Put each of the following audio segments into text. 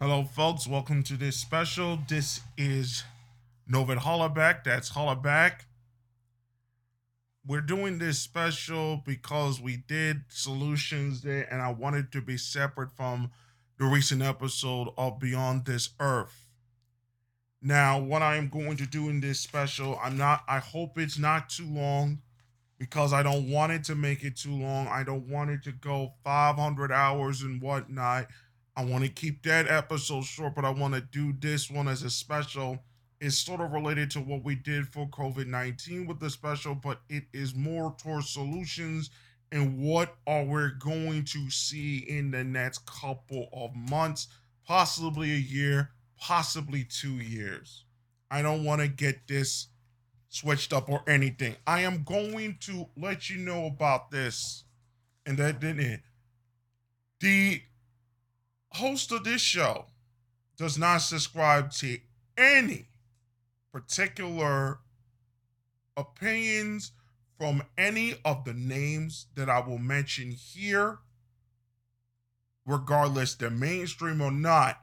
Hello, folks. Welcome to this special. This is Novid Hollaback. That's Hollaback. We're doing this special because we did Solutions Day, and I wanted to be separate from the recent episode of Beyond This Earth. Now, what I am going to do in this special, I'm not, I hope it's not too long because I don't want it to make it too long. I don't want it to go 500 hours and whatnot. I want to keep that episode short, but I want to do this one as a special. It's sort of related to what we did for COVID 19 with the special, but it is more towards solutions and what are we going to see in the next couple of months, possibly a year, possibly two years. I don't want to get this switched up or anything. I am going to let you know about this. And that didn't it. The host of this show does not subscribe to any particular opinions from any of the names that I will mention here, regardless they're mainstream or not.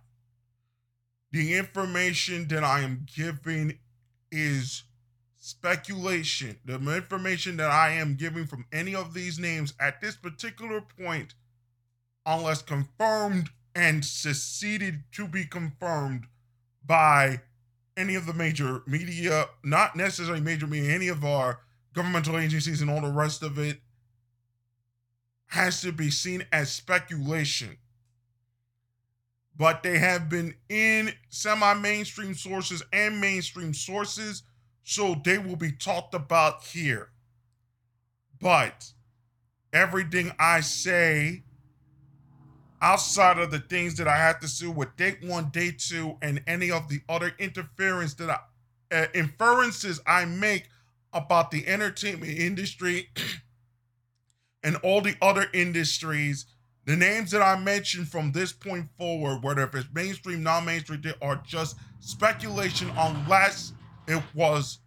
The information that I am giving is speculation. The information that I am giving from any of these names at this particular point, unless confirmed and seceded to be confirmed by any of the major media, not necessarily major media, any of our governmental agencies and all the rest of it, has to be seen as speculation but they have been in semi mainstream sources and mainstream sources, so they will be talked about here. But everything I say outside of the things that I have to do with date one, date two, and any of the other interference that I uh, inferences I make about the entertainment industry and all the other industries the names that I mentioned from this point forward, whether if it's mainstream, non-mainstream, they are just speculation unless it was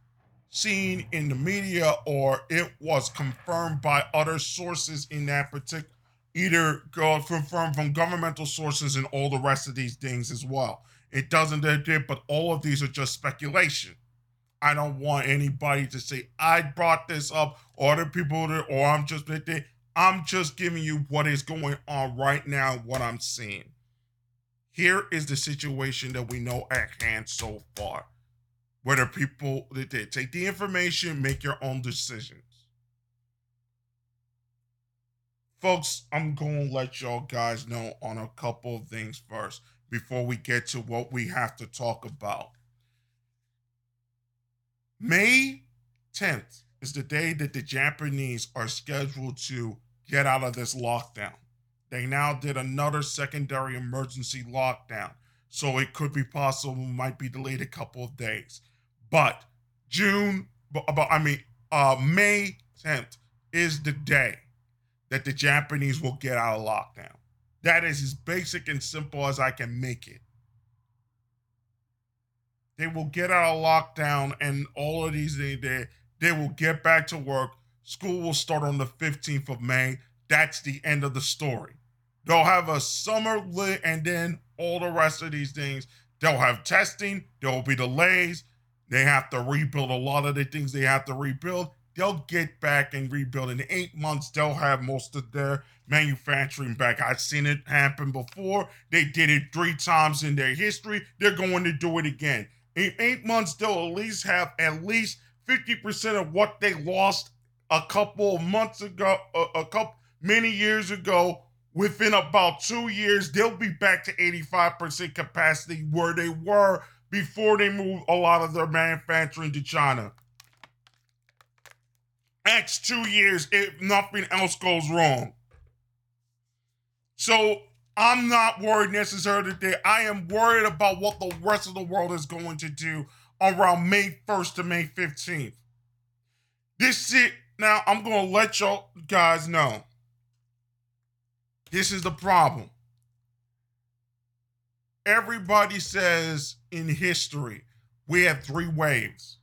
seen in the media or it was confirmed by other sources in that particular either go confirmed from governmental sources and all the rest of these things as well. It doesn't did, but all of these are just speculation. I don't want anybody to say I brought this up or other people or I'm just I'm just giving you what is going on right now, what I'm seeing. Here is the situation that we know at hand so far. Whether people they take the information, make your own decisions. Folks, I'm going to let y'all guys know on a couple of things first before we get to what we have to talk about. May 10th is the day that the Japanese are scheduled to get out of this lockdown. They now did another secondary emergency lockdown, so it could be possible might be delayed a couple of days. But June, about I mean, uh, May 10th is the day that the Japanese will get out of lockdown. That is as basic and simple as I can make it. They will get out of lockdown, and all of these they they, they will get back to work School will start on the 15th of May. That's the end of the story. They'll have a summer lit and then all the rest of these things. They'll have testing, there will be delays. They have to rebuild a lot of the things they have to rebuild. They'll get back and rebuild. In eight months, they'll have most of their manufacturing back. I've seen it happen before. They did it three times in their history. They're going to do it again. In eight months, they'll at least have at least 50% of what they lost a couple of months ago, a, a couple many years ago. Within about two years, they'll be back to 85% capacity where they were before they moved a lot of their manufacturing to China. Next two years if nothing else goes wrong. So I'm not worried necessarily that I am worried about what the rest of the world is going to do around May 1st to May 15th. This shit now, I'm going to let y'all guys know. This is the problem. Everybody says in history, we have three waves.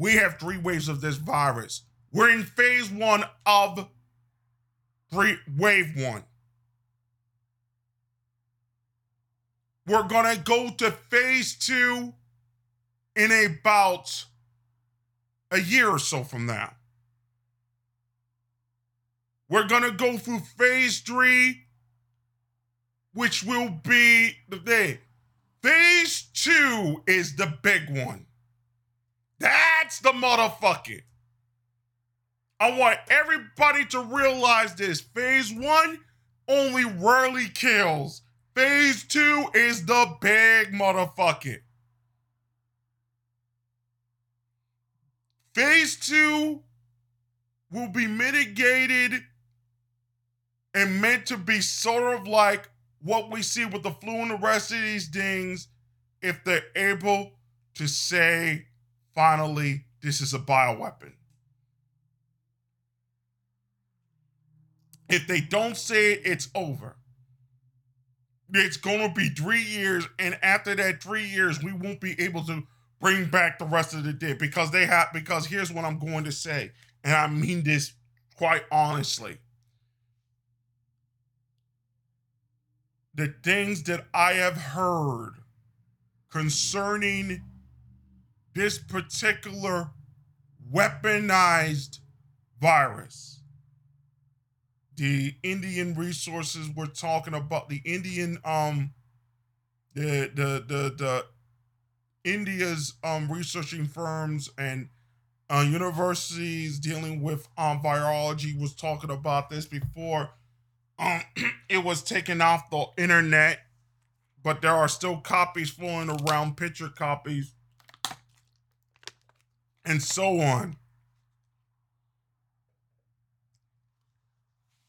We have three waves of this virus. We're in phase one of three, wave one. We're going to go to phase two in about a year or so from now. We're going to go through phase three, which will be the day. Phase two is the big one. That's the motherfucker. I want everybody to realize this. Phase one only rarely kills. Phase two is the big motherfucker. Phase two will be mitigated and meant to be sort of like what we see with the flu and the rest of these things if they're able to say, finally, this is a bioweapon. If they don't say it, it's over. It's going to be three years, and after that three years, we won't be able to bring back the rest of the dead because they have. Because here's what I'm going to say, and I mean this quite honestly. The things that I have heard concerning this particular weaponized virus. The Indian resources we're talking about, the Indian um the the the the India's um researching firms and uh, universities dealing with um virology was talking about this before um it was taken off the internet, but there are still copies flowing around, picture copies, and so on.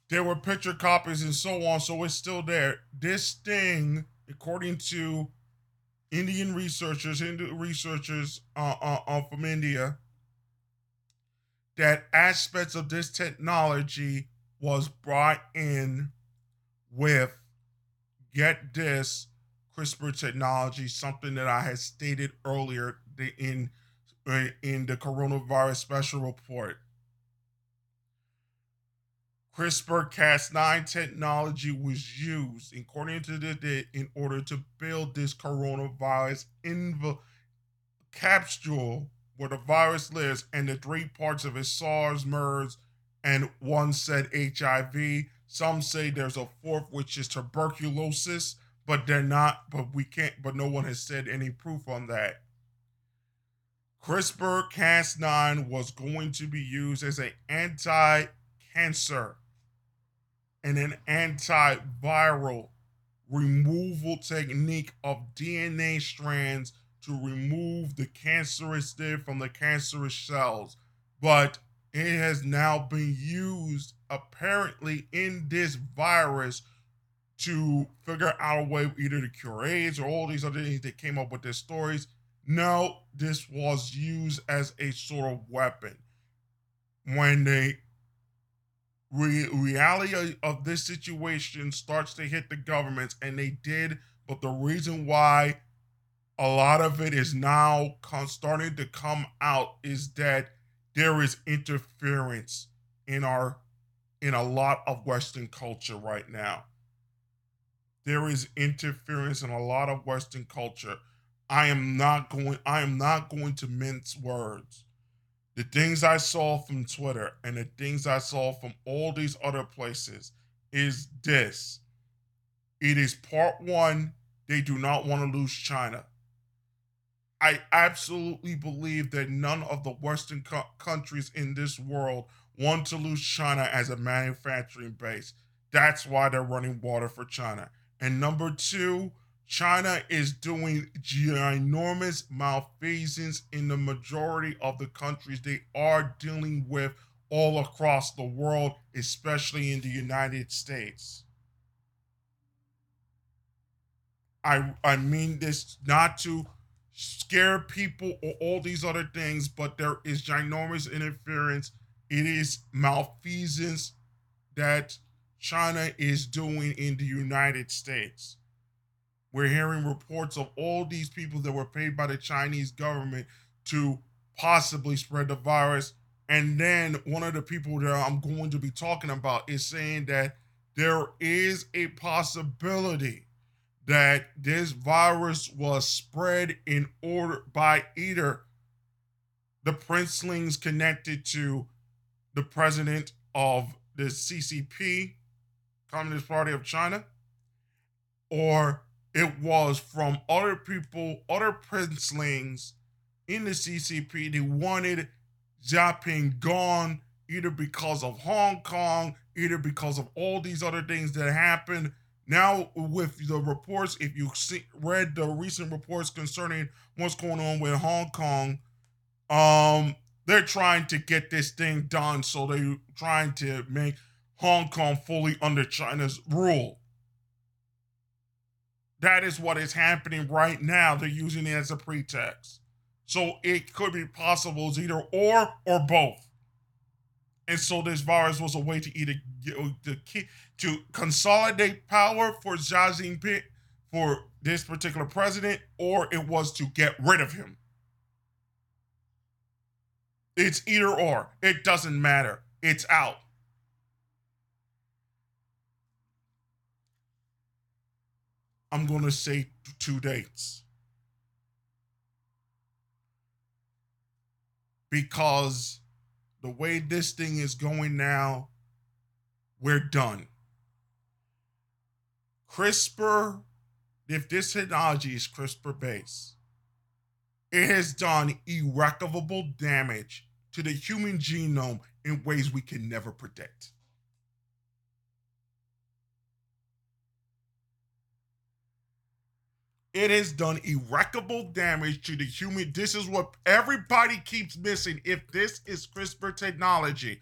There were picture copies and so on, so it's still there. This thing, according to Indian researchers, Hindu researchers uh, uh, uh, from India, that aspects of this technology was brought in with, get this, CRISPR technology, something that I had stated earlier in in the coronavirus special report. CRISPR Cas9 technology was used, according to the in order to build this coronavirus inv- capsule where the virus lives and the three parts of it SARS, MERS, and one said HIV. Some say there's a fourth, which is tuberculosis, but they're not, but we can't, but no one has said any proof on that. CRISPR Cas9 was going to be used as an anti cancer and an antiviral removal technique of DNA strands to remove the cancerous stuff from the cancerous cells. But it has now been used apparently in this virus to figure out a way either to cure AIDS or all these other things that came up with their stories. No, this was used as a sort of weapon. When the re- reality of this situation starts to hit the governments, and they did. But the reason why a lot of it is now starting to come out is that there is interference in our in a lot of Western culture right now. There is interference in a lot of Western culture. I am not going. I am not going to mince words the things I saw from Twitter and the things I saw from all these other places is this. It is part one, they do not want to lose China. I absolutely believe that none of the Western co- countries in this world want to lose China as a manufacturing base. That's why they're running water for China. And number two, China is doing ginormous malfeasance in the majority of the countries they are dealing with all across the world, especially in the United States. I I mean this not to scare people or all these other things, but there is ginormous interference. It is malfeasance that China is doing in the United States. We're hearing reports of all these people that were paid by the Chinese government to possibly spread the virus. And then one of the people that I'm going to be talking about is saying that there is a possibility that this virus was spread in order by either the princelings connected to the president of the CCP, Communist Party of China, or it was from other people, other princelings in the CCP. They wanted Xiaoping gone either because of Hong Kong, either because of all these other things that happened. Now, with the reports, if you see, read the recent reports concerning what's going on with Hong Kong, um, they're trying to get this thing done. So they're trying to make Hong Kong fully under China's rule. That is what is happening right now. They're using it as a pretext. So it could be possible it's either or or both. And so this virus was a way to either uh, to, to consolidate power for Xi Jinping for this particular president, or it was to get rid of him. It's either or. It doesn't matter. It's out. I'm going to say two dates. Because the way this thing is going now, we're done. CRISPR, if this technology is CRISPR based, it has done irreparable damage to the human genome in ways we can never predict. It has done irreparable damage to the human. This is what everybody keeps missing. If this is CRISPR technology,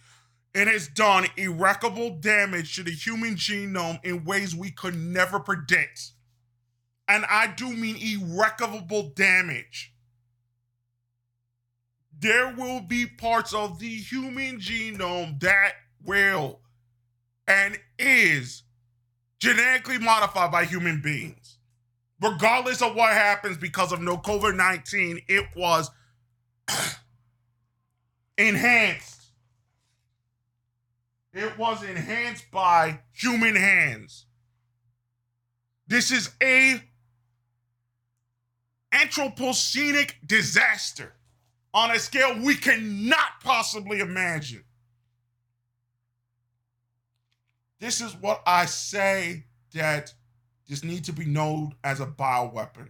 it has done irreparable damage to the human genome in ways we could never predict. And I do mean irreparable damage. There will be parts of the human genome that will and is genetically modified by human beings regardless of what happens because of no COVID 19, it was enhanced. It was enhanced by human hands. This is a anthropocenic disaster on a scale we cannot possibly imagine. This is what I say that just need to be known as a bioweapon.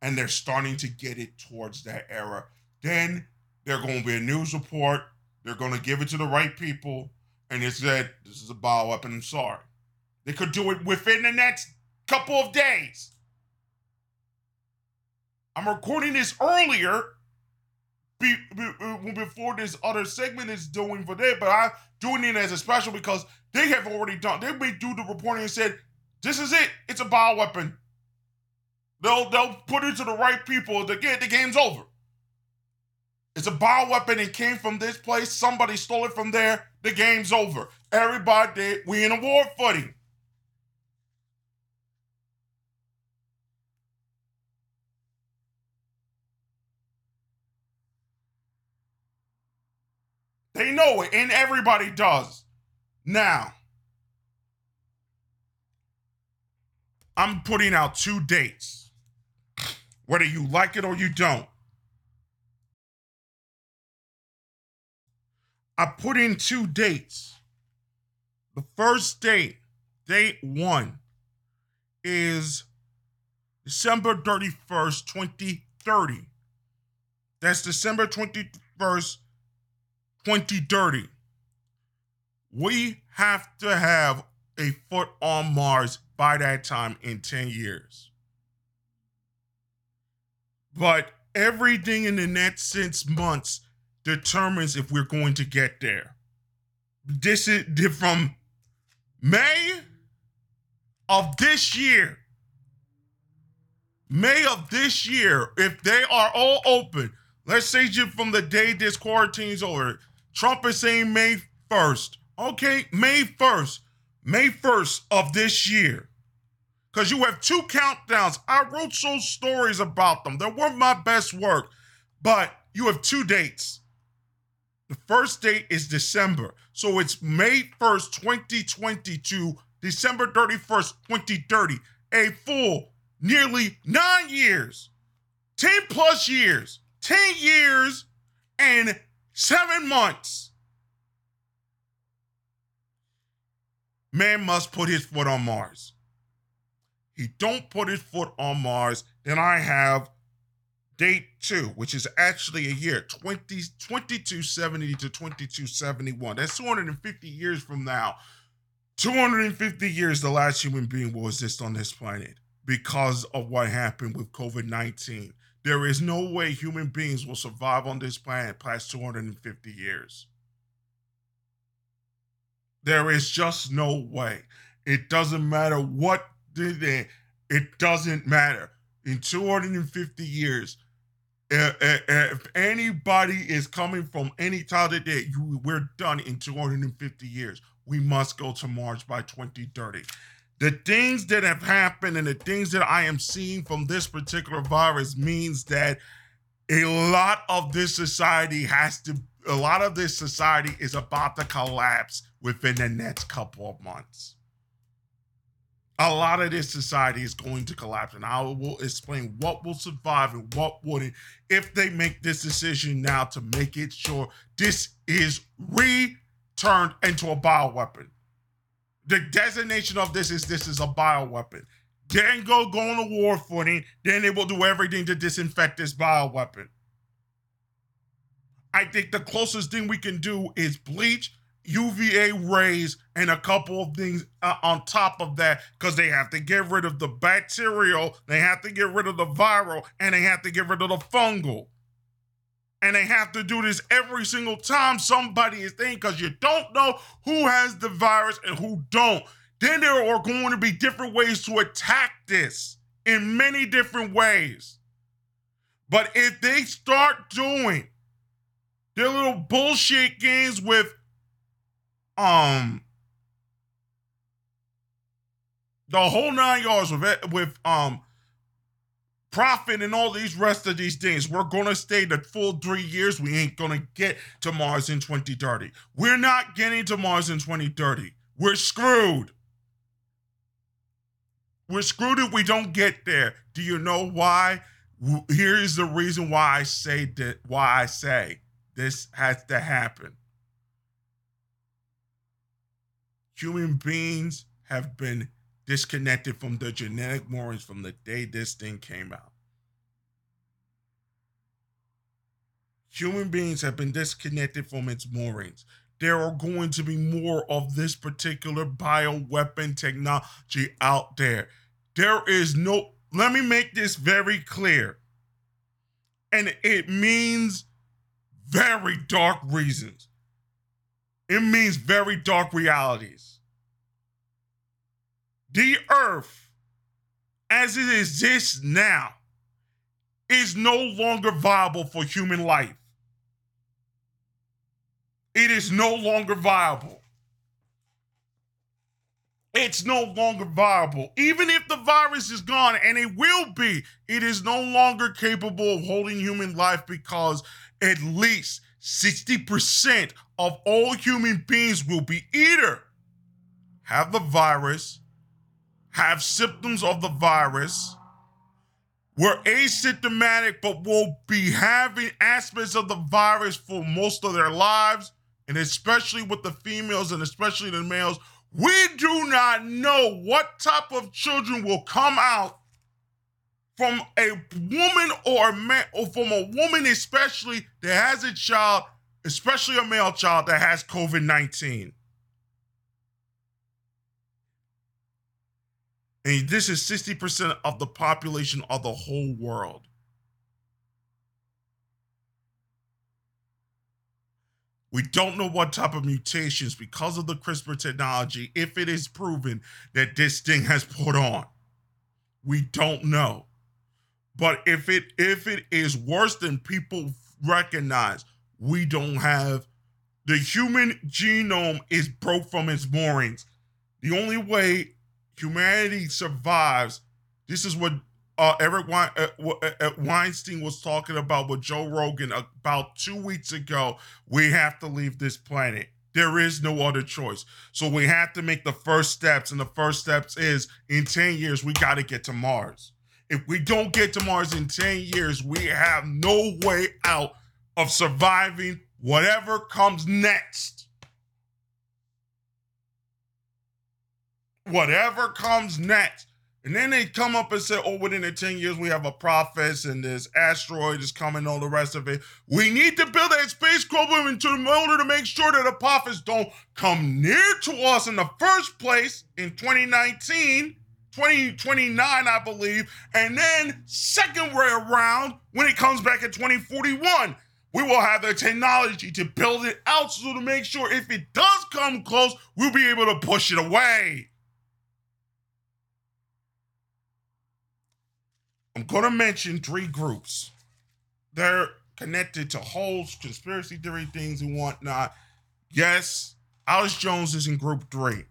And they're starting to get it towards that era. Then they're going to be a news report. They're going to give it to the right people. And it said, this is a bioweapon. I'm sorry. They could do it within the next couple of days. I'm recording this earlier be, be, before this other segment is doing for them, but I'm doing it as a special because they have already done. They may do the reporting and said this is it. It's a bioweapon. They'll they'll put it to the right people. The, the game's over. It's a bioweapon. It came from this place. Somebody stole it from there. The game's over. Everybody. We in a war footing. They know it, and everybody does. Now, I'm putting out two dates, whether you like it or you don't. I put in two dates. The first date, date one, is December 31st, 2030. That's December 21st, 2030. We have to have a foot on Mars by that time in 10 years. But everything in the next six months determines if we're going to get there. This is from May of this year. May of this year, if they are all open, let's say you from the day this quarantine's over, Trump is saying May 1st. Okay, May 1st. May 1st of this year. Because you have two countdowns. I wrote some stories about them. They weren't my best work, but you have two dates. The first date is December. So it's May 1st, 2022, December 31st, 2030. a full nearly nine years, 10 plus years, 10 years and seven months. Man must put his foot on Mars. He don't put his foot on Mars, then I have date two, which is actually a year 20, 2270 to 2271. That's 250 years from now. 250 years, the last human being will exist on this planet because of what happened with COVID 19. There is no way human beings will survive on this planet past 250 years. There is just no way. It doesn't matter what it doesn't matter. In 250 years, eh, eh, eh, if anybody is coming from any time of day, we're done in 250 years. We must go to Mars by 2030. The things that have happened and the things that I am seeing from this particular virus means that a lot of this society has to, a lot of this society is about to collapse within the next couple of months a lot of this society is going to collapse. And I will explain what will survive and what wouldn't if they make this decision now to make it sure this is returned into a bioweapon. The designation of this is this is a bioweapon. Then go go on a war footing. Then they will do everything to disinfect this bioweapon. I think the closest thing we can do is bleach UVA rays and a couple of things uh, on top of that because they have to get rid of the bacterial, they have to get rid of the viral, and they have to get rid of the fungal. And they have to do this every single time somebody is thinking because you don't know who has the virus and who don't. Then there are going to be different ways to attack this in many different ways. But if they start doing their little bullshit games with um the whole nine yards with with um profit and all these rest of these things. We're gonna stay the full three years. We ain't gonna get to Mars in 2030. We're not getting to Mars in 2030. We're screwed. We're screwed if we don't get there. Do you know why? Here is the reason why I say that why I say this has to happen. Human beings have been disconnected from the genetic moorings from the day this thing came out. Human beings have been disconnected from its moorings. There are going to be more of this particular bioweapon technology out there. There is no, let me make this very clear. And it means very dark reasons. It means very dark realities. The earth, as it exists now, is no longer viable for human life. It is no longer viable. It's no longer viable. Even if the virus is gone, and it will be, it is no longer capable of holding human life because at least 60% of all human beings will be either have the virus, have symptoms of the virus, were asymptomatic but will be having aspects of the virus for most of their lives, and especially with the females and especially the males. We do not know what type of children will come out from a woman or a man, or from a woman especially that has a child, especially a male child that has COVID 19. And this is 60% of the population of the whole world. We don't know what type of mutations because of the CRISPR technology, if it is proven that this thing has put on. We don't know. But if it if it is worse than people recognize, we don't have the human genome is broke from its moorings. The only way humanity survives, this is what uh, Eric uh, uh, uh, Weinstein was talking about with Joe Rogan about two weeks ago. We have to leave this planet. There is no other choice. So we have to make the first steps. And the first steps is in 10 years, we got to get to Mars. If we don't get to Mars in 10 years, we have no way out of surviving whatever comes next. Whatever comes next. And then they come up and say, oh, within the 10 years, we have a prophet and this asteroid is coming, all the rest of it. We need to build that space program into in order to make sure that the prophets don't come near to us in the first place in 2019, 2029, I believe. And then, second way around, when it comes back in 2041, we will have the technology to build it out so to make sure if it does come close, we'll be able to push it away. I'm going to mention three groups. They're connected to holes, conspiracy theory things and whatnot. Yes, Alex Jones is in group three.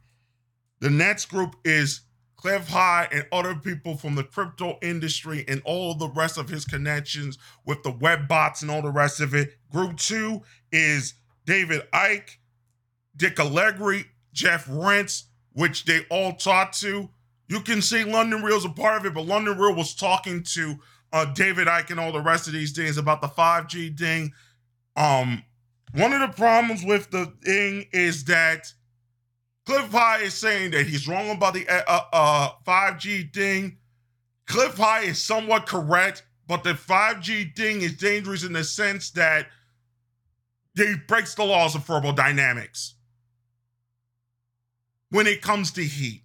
The next group is Cliff High and other people from the crypto industry and all the rest of his connections with the web bots and all the rest of it. Group two is David Icke, Dick Allgire, Jeff Rense, which they all talk to. You can see London Real's a part of it, but London Real was talking to uh, David Icke and all the rest of these things about the 5G thing. Um, one of the problems with the thing is that Cliff High is saying that he's wrong about the uh, uh, 5G thing. Cliff High is somewhat correct, but the 5G thing is dangerous in the sense that it breaks the laws of thermodynamics when it comes to heat.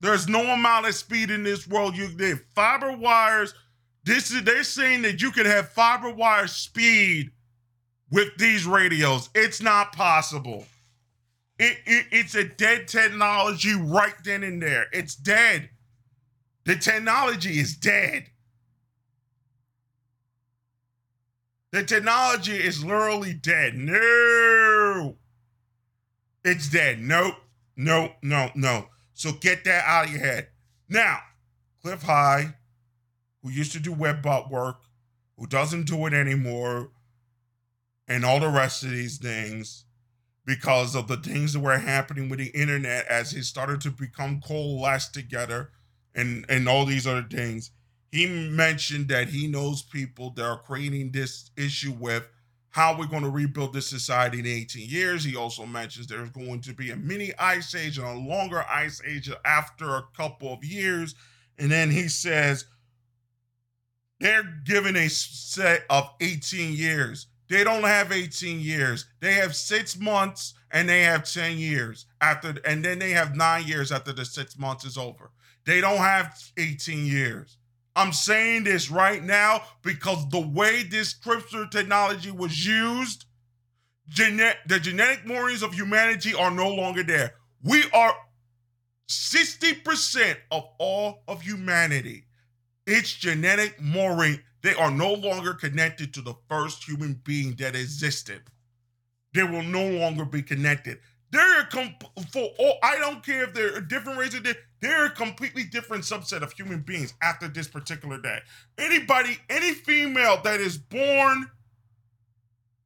There's no amount of speed in this world. You they fiber wires. This is they're saying that you can have fiber wire speed with these radios. It's not possible. It, it, it's a dead technology right then and there. It's dead. The technology is dead. The technology is literally dead. No. It's dead. Nope. No, no, no. So get that out of your head. Now, Cliff High, who used to do web bot work, who doesn't do it anymore, and all the rest of these things, because of the things that were happening with the internet as it started to become coalesced together and, and all these other things. He mentioned that he knows people that are creating this issue with how we're going to rebuild this society in 18 years. He also mentions there's going to be a mini ice age and a longer ice age after a couple of years. And then he says they're given a set of 18 years. They don't have 18 years. They have six months and they have 10 years after, and then they have nine years after the six months is over. They don't have 18 years. I'm saying this right now because the way this CRISPR technology was used, the genetic memories of humanity are no longer there. We are 60% of all of humanity. Its genetic memory, they are no longer connected to the first human being that existed. They will no longer be connected. They're comp- for all. I don't care if they're a different race or they're a completely different subset of human beings after this particular day. Anybody, any female that is born,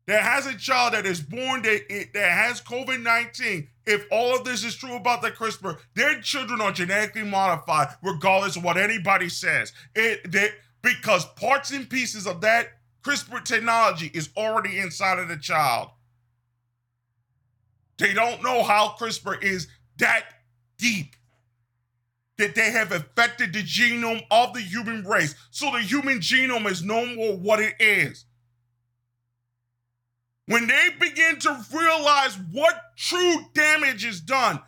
that has a child that is born that that has COVID nineteen, if all of this is true about the CRISPR, their children are genetically modified, regardless of what anybody says. It they, because parts and pieces of that CRISPR technology is already inside of the child. They don't know how CRISPR is that deep. That they have affected the genome of the human race. So the human genome is no more what it is. When they begin to realize what true damage is done,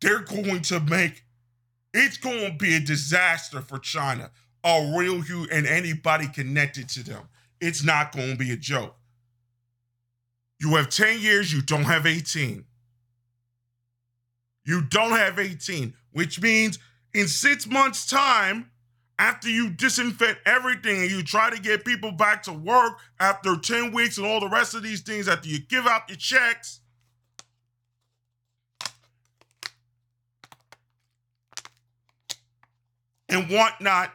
they're going to make it's going to be a disaster for China, a real you and anybody connected to them. It's not going to be a joke. You have 10 years, you don't have 18. You don't have 18, which means in six months' time, after you disinfect everything and you try to get people back to work after 10 weeks and all the rest of these things, after you give out your checks, and whatnot,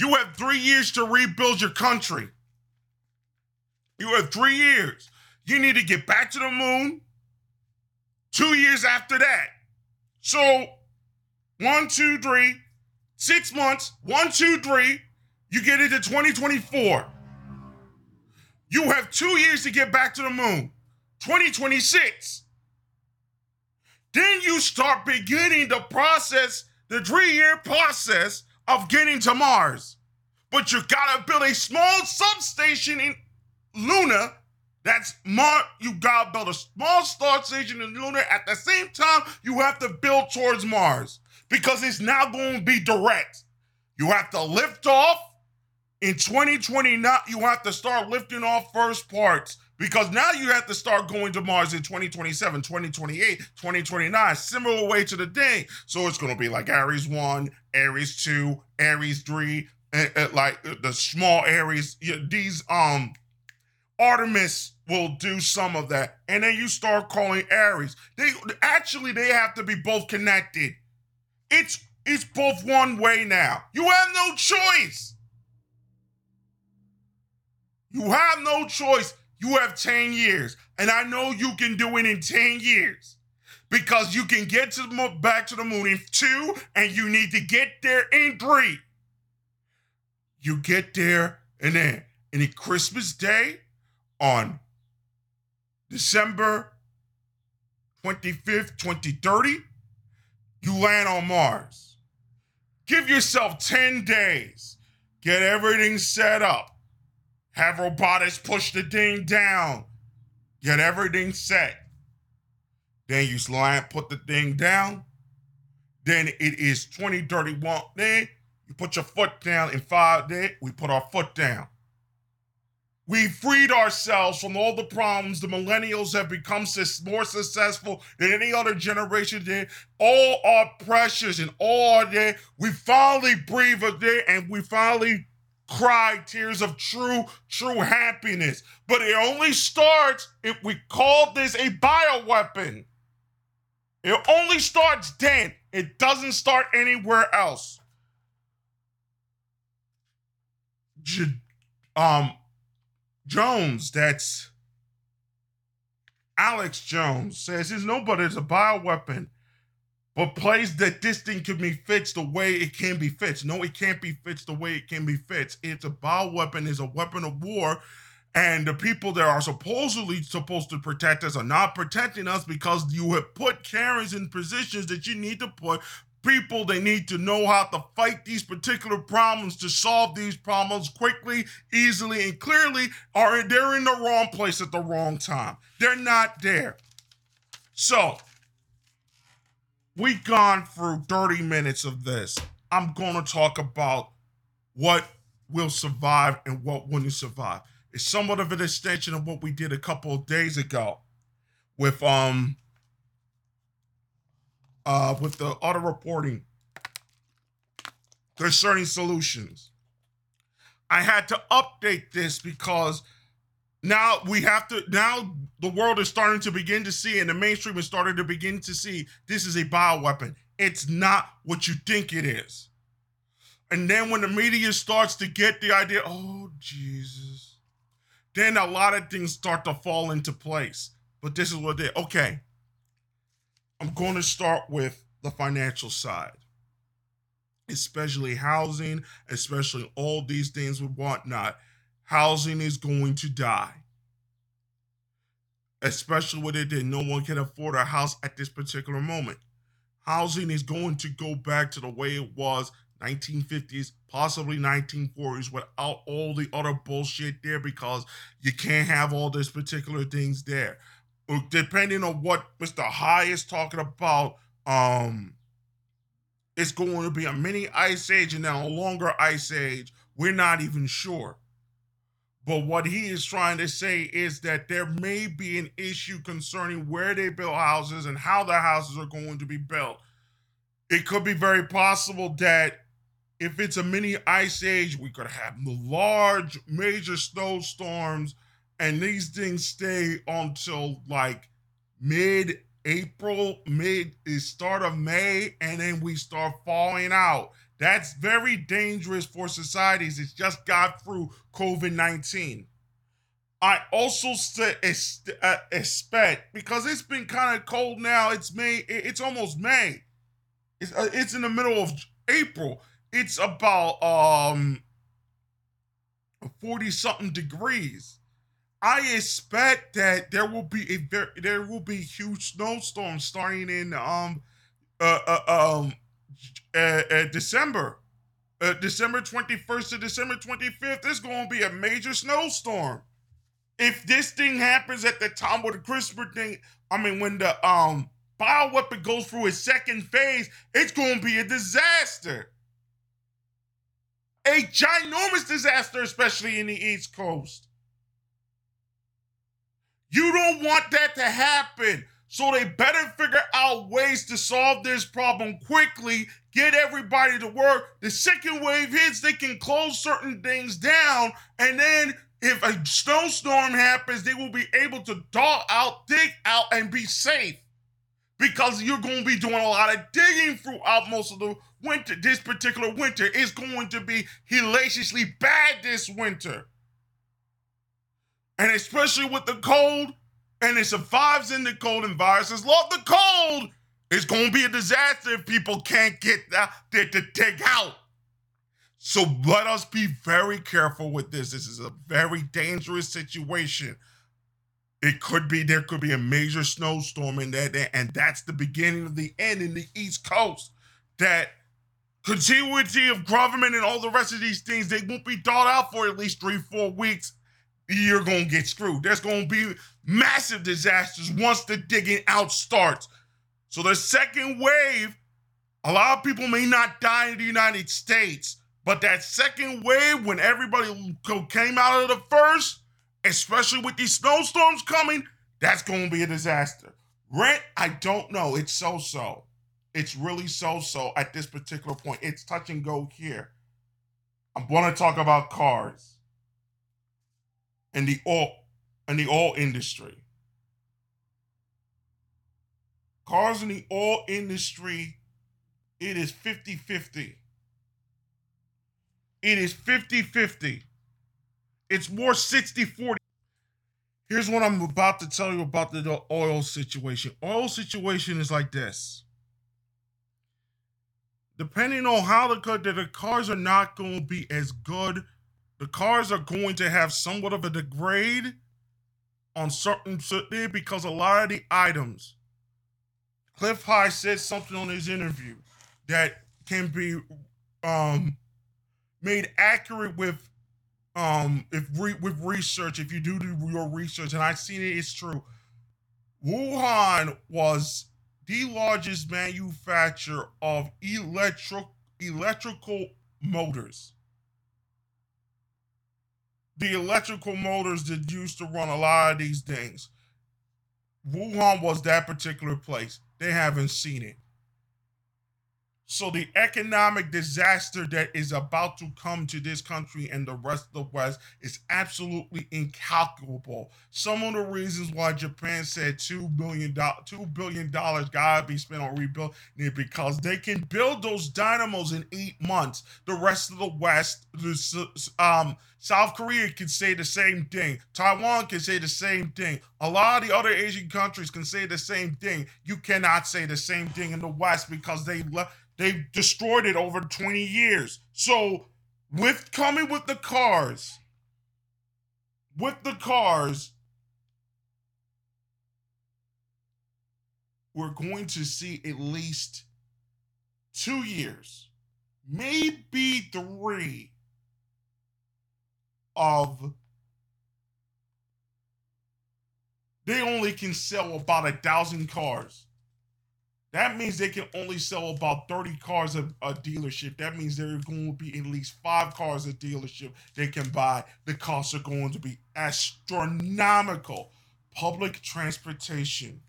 you have three years to rebuild your country. You have three years. You need to get back to the moon two years after that. So, one, two, three, six months, one, two, three, you get into 2024. You have two years to get back to the moon. 2026. Then you start beginning the process, the three year process of getting to Mars. But you gotta build a small substation in Luna. That's Mar. You gotta build a small star station in Luna. At the same time, you have to build towards Mars because it's now going to be direct. You have to lift off in 2029. You have to start lifting off first parts because now you have to start going to Mars in 2027, 2028, 2029, similar way to the day. So it's going to be like Ares 1, Ares 2, Ares 3, and, and like uh, the small Ares. These, um, Artemis will do some of that. And then you start calling Ares. They actually they have to be both connected. It's it's both one way now. You have no choice. You have no choice. You have 10 years. And I know you can do it in 10 years because you can get to the back to the moon in two and you need to get there in three. You get there and then in a Christmas Day on December 25th, 2030, you land on Mars. Give yourself 10 days. Get everything set up. Have robotics push the thing down. Get everything set. Then you slide, put the thing down. Then it is 2031. Then you put your foot down in five days. We put our foot down. We freed ourselves from all the problems. The millennials have become more successful than any other generation did. All our pressures and all our day, we finally breathe a day and we finally cry tears of true, true happiness. But it only starts if we call this a bioweapon. It only starts then. It doesn't start anywhere else. Um, Jones, that's Alex Jones, says his nobody is a bioweapon, but plays that this thing can be fixed the way it can be fixed. No, it can't be fixed the way it can be fixed. It's a bow bioweapon, It's a weapon of war. And the people that are supposedly supposed to protect us are not protecting us because you have put Karens in positions that you need to put people they need to know how to fight these particular problems to solve these problems quickly easily and clearly are they're in the wrong place at the wrong time they're not there so we've gone through 30 minutes of this i'm going to talk about what will survive and what wouldn't survive it's somewhat of an extension of what we did a couple of days ago with um uh, with the auto reporting concerning solutions. I had to update this because now we have to now the world is starting to begin to see and the mainstream is starting to begin to see this is a bioweapon. It's not what you think it is. And then when the media starts to get the idea, oh Jesus, then a lot of things start to fall into place. But this is what they okay. I'm going to start with the financial side, especially housing, especially all these things with whatnot. Housing is going to die, especially with it that no one can afford a house at this particular moment. Housing is going to go back to the way it was 1950s, possibly 1940s, without all the other bullshit there because you can't have all these particular things there depending on what Mr. High is talking about, um, it's going to be a mini ice age and then a longer ice age. We're not even sure. But what he is trying to say is that there may be an issue concerning where they build houses and how the houses are going to be built. It could be very possible that if it's a mini ice age, we could have large, major snowstorms and these things stay until like mid April, mid start of May, and then we start falling out. That's very dangerous for societies. It's just got through COVID 19. I also uh, expect because it's been kind of cold now. It's May. It's almost May. It's uh, it's in the middle of April. It's about um forty something degrees. I expect that there will be a there, there will be huge snowstorms starting in um uh, uh um uh, uh, December. Uh, December 21st to December 25th, there's going to be a major snowstorm. If this thing happens at the time with the CRISPR thing, I mean, when the um bioweapon goes through its second phase, it's going to be a disaster. A ginormous disaster, especially in the East Coast. You don't want that to happen. So they better figure out ways to solve this problem quickly, get everybody to work. The second wave hits, they can close certain things down. And then if a snowstorm happens, they will be able to thaw out, dig out, and be safe. Because you're going to be doing a lot of digging throughout most of the winter. This particular winter is going to be hellaciously bad this winter. And especially with the cold, and it survives in the cold and viruses love the cold. It's going to be a disaster if people can't get out there to dig out. So let us be very careful with this. This is a very dangerous situation. It could be there could be a major snowstorm in that, and that's the beginning of the end in the East Coast. That continuity of government and all the rest of these things they won't be thought out for at least three, four weeks you're to get screwed. There's to be massive disasters once the digging out starts. So the second wave, a lot of people may not die in the United States, but that second wave, when everybody came out of the first, especially with these snowstorms coming, that's going to be a disaster. Rent, I don't know. It's so so. It's really so so at this particular point. It's touch and go here. I'm going to talk about cars and the oil and the oil industry. Cars in the oil industry, it is 50-50. It is 50-50. It's more 60-40. Here's what I'm about to tell you about the oil situation. Oil situation is like this. Depending on how the, the cars are not going to be as good the cars are going to have somewhat of a degrade on certain because a lot of the items cliff high said something on his interview that can be um made accurate with um if re- with research if you do do your research and i've seen it it's true wuhan was the largest manufacturer of electric electrical motors the electrical motors that used to run a lot of these things. Wuhan was that particular place. They haven't seen it. So the economic disaster that is about to come to this country and the rest of the West is absolutely incalculable. Some of the reasons why Japan said two billion dollars, two billion dollars gotta be spent on rebuilding it because they can build those dynamos in eight months. The rest of the West, um, South Korea can say the same thing. Taiwan can say the same thing. A lot of the other Asian countries can say the same thing. You cannot say the same thing in the West because they left they destroyed it over 20 years. So, with coming with the cars, with the cars, we're going to see at least two years, maybe three, of they only can sell about a thousand cars. That means they can only sell about 30 cars a, a dealership. That means there are going to be at least five cars a dealership they can buy. The costs are going to be astronomical. Public transportation.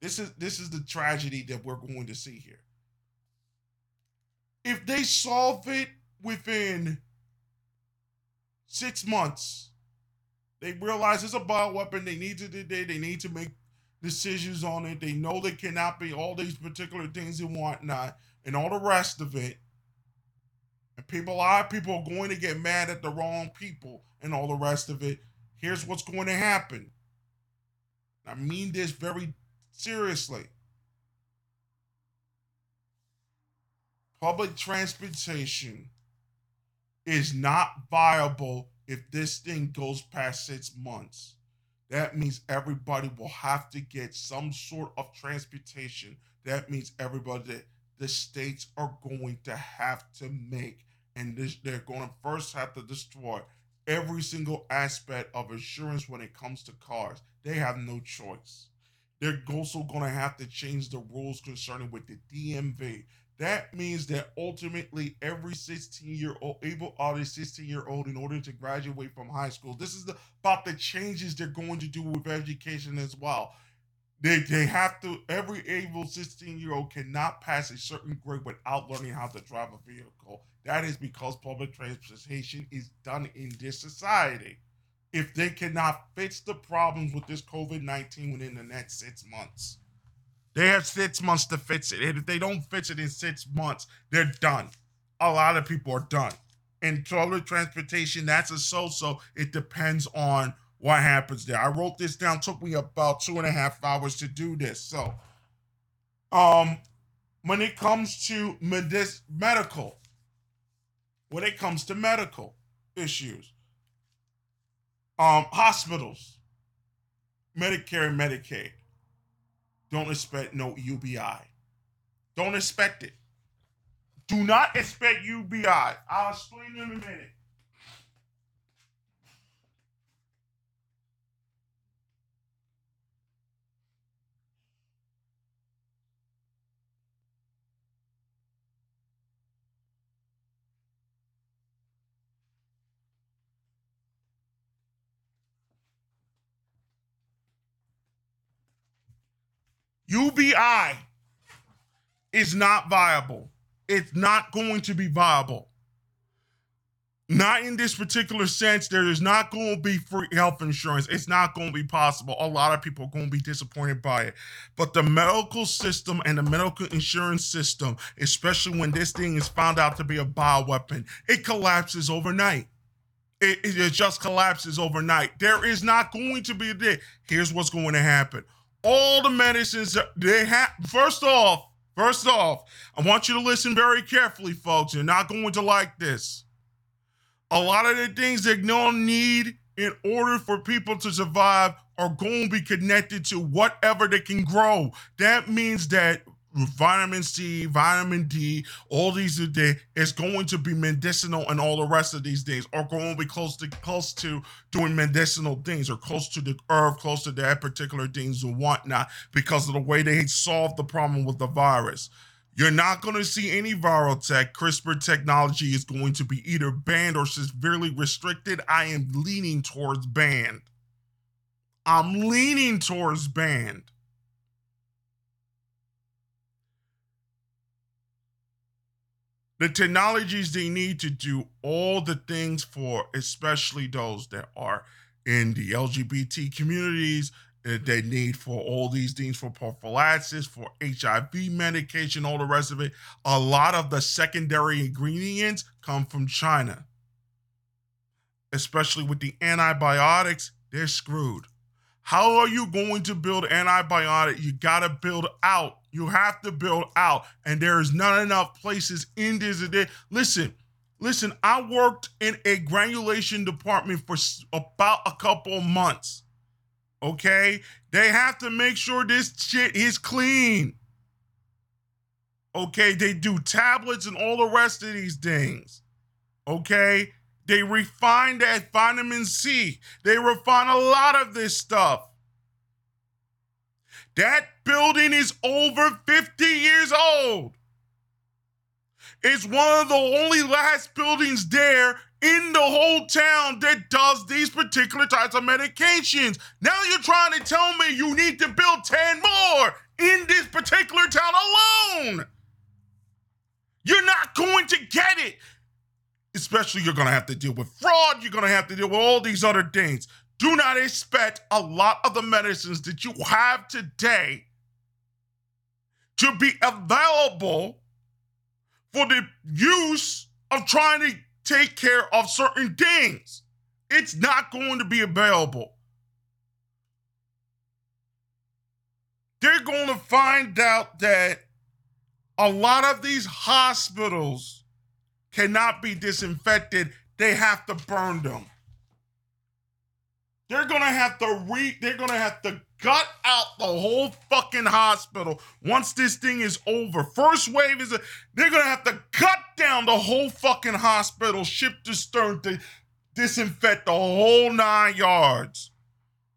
This is this is the tragedy that we're going to see here. If they solve it within six months, they realize it's a bioweapon. They need to they, they need to make decisions on it. They know they cannot be all these particular things and whatnot, and all the rest of it. And people, a lot of people are going to get mad at the wrong people and all the rest of it. Here's what's going to happen. I mean this very seriously. Public transportation is not viable if this thing goes past six months. That means everybody will have to get some sort of transportation. That means everybody the states are going to have to make, and this, they're going to first have to destroy every single aspect of insurance when it comes to cars. They have no choice. They're also going to have to change the rules concerning with the DMV. That means that ultimately every 16 year old, able bodied 16 year old, in order to graduate from high school, this is the, about the changes they're going to do with education as well. They, they have to, every able 16 year old cannot pass a certain grade without learning how to drive a vehicle. That is because public transportation is done in this society. If they cannot fix the problems with this COVID 19 within the next six months, they have six months to fix it. And if they don't fix it in six months, they're done. A lot of people are done. In public transportation, that's a so so. It depends on what happens there. I wrote this down, took me about two and a half hours to do this. So, um, when it comes to medis- medical, when it comes to medical issues, um, hospitals, Medicare and Medicaid, don't expect no UBI. Don't expect it. Do not expect UBI. I'll explain in a minute. UBI is not viable. It's not going to be viable. Not in this particular sense. There is not going to be free health insurance. It's not going to be possible. A lot of people are going to be disappointed by it. But the medical system and the medical insurance system, especially when this thing is found out to be a bioweapon, it collapses overnight. It, it just collapses overnight. There is not going to be a day. Here's what's going to happen all the medicines they have. First off, first off, I want you to listen very carefully, folks. You're not going to like this. A lot of the things that don't need in order for people to survive are going to be connected to whatever they can grow. That means that vitamin C, vitamin D, all these are is going to be medicinal and all the rest of these things are going to be close to close to doing medicinal things or close to the herb, close to that particular things and whatnot because of the way they solved the problem with the virus. You're not going to see any viral tech. CRISPR technology is going to be either banned or severely restricted. I am leaning towards banned. I'm leaning towards banned. The technologies they need to do all the things for especially those that are in the lgbt communities that they need for all these things for prophylaxis for hiv medication all the rest of it. A lot of the secondary ingredients come from china. Especially with the antibiotics they're screwed how are you going to build antibiotic you got to build out you have to build out, and there is not enough places in this. Listen, listen. I worked in a granulation department for about a couple months. Okay, they have to make sure this shit is clean. Okay, they do tablets and all the rest of these things. Okay, they refine that vitamin C. They refine a lot of this stuff. That building is over 50 years old. It's one of the only last buildings there in the whole town that does these particular types of medications. Now you're trying to tell me you need to build 10 more in this particular town alone. You're not going to get it. Especially, you're going to have to deal with fraud. You're going to have to deal with all these other things. Do not expect a lot of the medicines that you have today to be available for the use of trying to take care of certain things. It's not going to be available. They're going to find out that a lot of these hospitals cannot be disinfected. They have to burn them. They're gonna have to re they're gonna have to gut out the whole fucking hospital once this thing is over. First wave is a, they're gonna have to cut down the whole fucking hospital, ship to stern to disinfect the whole nine yards.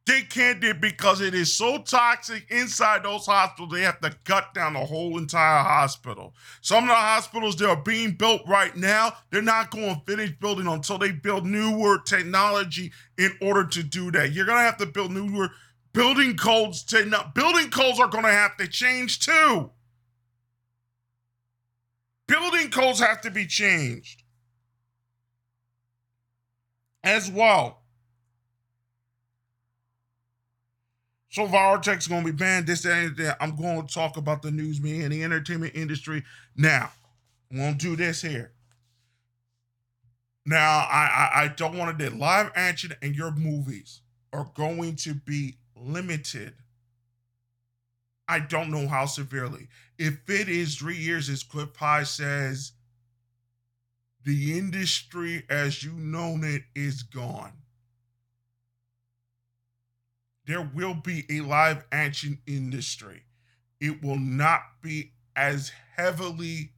They can't do it because it is so toxic inside those hospitals. They have to cut down the whole entire hospital. Some of the hospitals that are being built right now, they're not going to finish building until they build newer technology in order to do that. You're going to have to build newer building codes. To not, building codes are going to have to change too. Building codes have to be changed as well. So going to be banned. This, and that. I'm going to talk about the news, media, and the entertainment industry. Now, I'm to do this here. Now, I, I, I don't want to do live action and your movies are going to be limited. I don't know how severely. If it is three years, as Cliff High says, the industry as you known it is gone there will be a live action industry. It will not be as heavily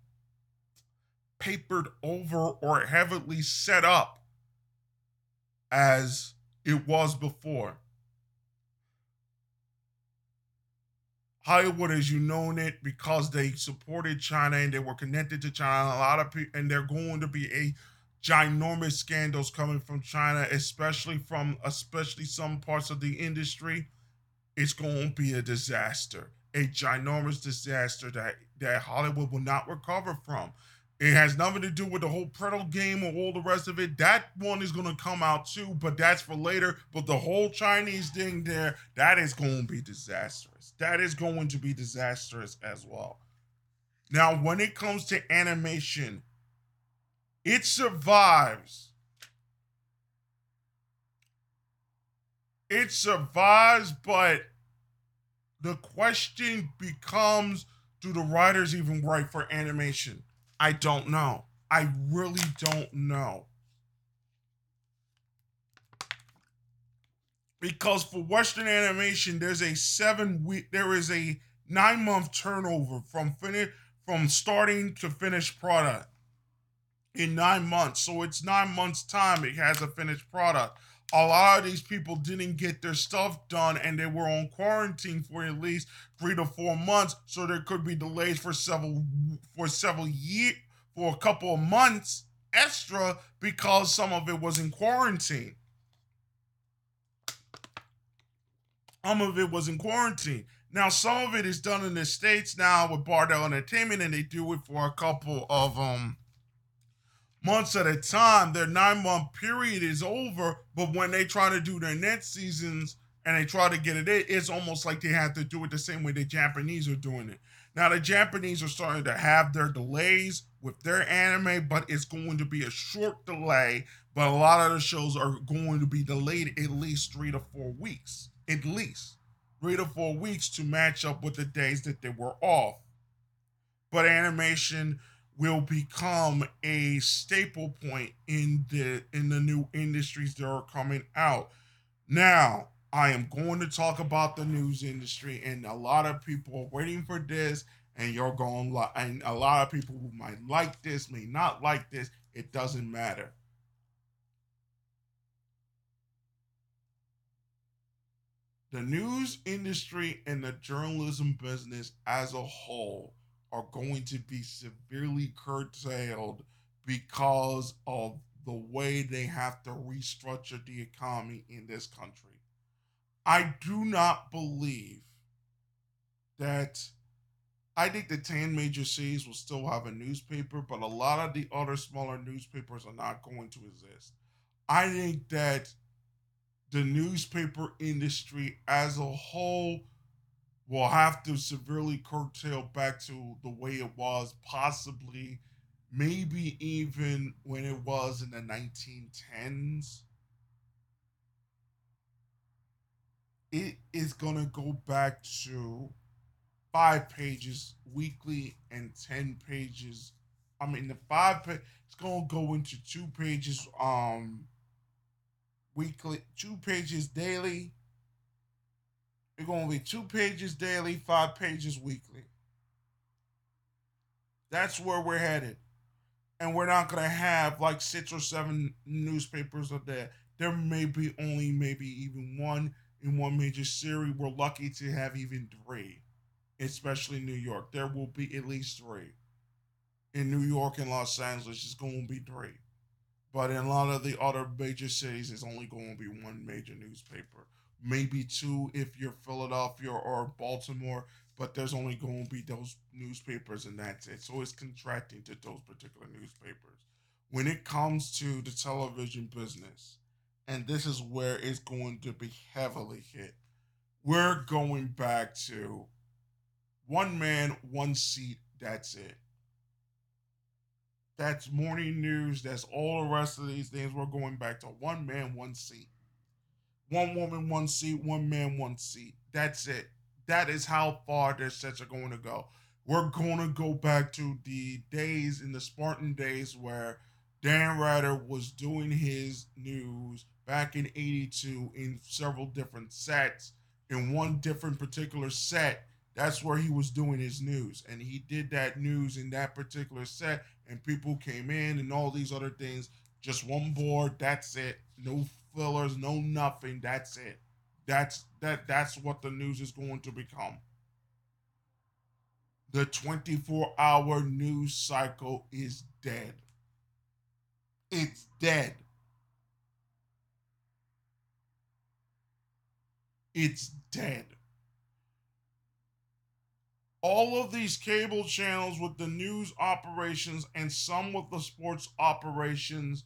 papered over or heavily set up as it was before. Hollywood, as you known it, because they supported China and they were connected to China, a lot of people, and they're going to be a ginormous scandals coming from China, especially from especially some parts of the industry, it's going to be a disaster, a ginormous disaster that that Hollywood will not recover from. It has nothing to do with the whole Predator game or all the rest of it. That one is going to come out too, but that's for later. But the whole Chinese thing there, that is going to be disastrous. That is going to be disastrous as well. Now, when it comes to animation, it survives. It survives, but the question becomes do the writers even write for animation? I don't know. I really don't know. Because for Western animation, there's a seven week, there is a nine month turnover from finish from starting to finished product in nine months. So it's nine months' time, it has a finished product. A lot of these people didn't get their stuff done and they were on quarantine for at least three to four months. So there could be delays for several for several years for a couple of months extra because some of it was in quarantine. Some of it was in quarantine. Now, some of it is done in the States now with Bardel Entertainment, and they do it for a couple of um months at a time. Their nine month period is over, but when they try to do their next seasons and they try to get it in, it's almost like they have to do it the same way the Japanese are doing it. Now, the Japanese are starting to have their delays with their anime, but it's going to be a short delay. But a lot of the shows are going to be delayed at least three to four weeks. At least three to four weeks to match up with the days that they were off. But animation will become a staple point in the in the new industries that are coming out. Now, I am going to talk about the news industry, and a lot of people are waiting for this, and you're going and a lot of people who might like this, may not like this. It doesn't matter. The news industry and the journalism business as a whole are going to be severely curtailed because of the way they have to restructure the economy in this country. I do not believe that I think the 10 major cities will still have a newspaper, but a lot of the other smaller newspapers are not going to exist. I think that the newspaper industry as a whole will have to severely curtail back to the way it was, possibly maybe even when it was in the 1910s, it is going to go back to five pages weekly and 10 pages. I mean, the five, pa- it's going to go into two pages um weekly, two pages daily. It's going to be two pages daily, five pages weekly. That's where we're headed. And we're not going to have like six or seven newspapers a day. There may be only maybe even one in one major city. We're lucky to have even three, especially New York. There will be at least three. In New York and Los Angeles, it's going to be three. But in a lot of the other major cities, it's only going to be one major newspaper. Maybe two if you're Philadelphia or Baltimore, but there's only going to be those newspapers and that's it. So it's contracting to those particular newspapers. When it comes to the television business, and this is where it's going to be heavily hit, we're going back to one man, one seat, that's it. That's morning news. That's all the rest of these things. We're going back to one man, one seat. One woman, one seat. One man, one seat. That's it. That is how far their sets are going to go. We're going to go back to the days in the Spartan days where Dan Rather was doing his news back in 82 in several different sets. In one different particular set, that's where he was doing his news. And he did that news in that particular set, and people came in and all these other things. Just one board, that's it. No fillers, no nothing, that's it. That's that that's what the news is going to become. The 24 hour news cycle is dead. It's dead. It's dead. All of these cable channels with the news operations and some with the sports operations.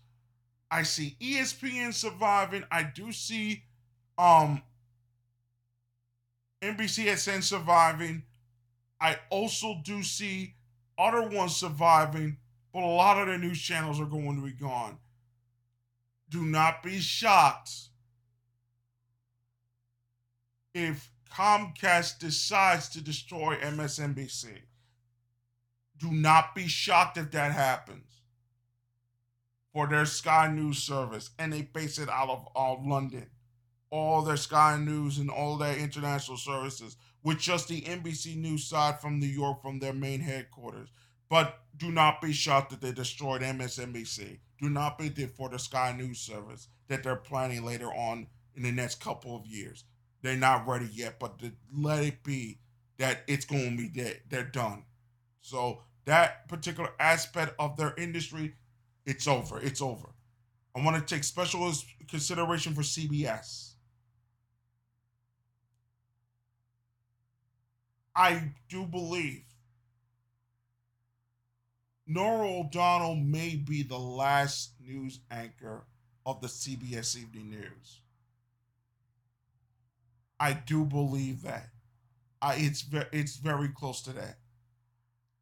I see ESPN surviving. I do see um NBCSN surviving. I also do see other ones surviving, but a lot of the news channels are going to be gone. Do not be shocked if Comcast decides to destroy MSNBC. Do not be shocked if that happens for their Sky News service and they base it out of, of London. All their Sky News and all their international services with just the NBC News side from New York from their main headquarters. But do not be shocked that they destroyed MSNBC. Do not be there for the Sky News service that they're planning later on in the next couple of years. They're not ready yet, but let it be that it's going to be dead. They're done. So that particular aspect of their industry, it's over. It's over. I want to take special consideration for CBS. I do believe Norah O'Donnell may be the last news anchor of the CBS Evening News. I do believe that. I it's ve- it's very close to that.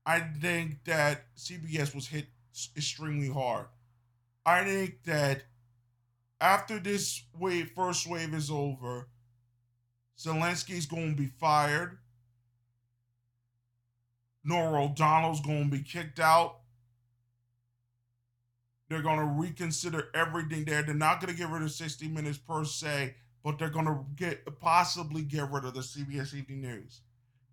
I think that CBS was hit extremely hard. I think that after this wave first wave is over, Zirinsky's going to be fired. Norah O'Donnell's going to be kicked out. They're going to reconsider everything there. They're not going to get rid of 60 minutes per se but they're going to get possibly get rid of the CBS Evening News.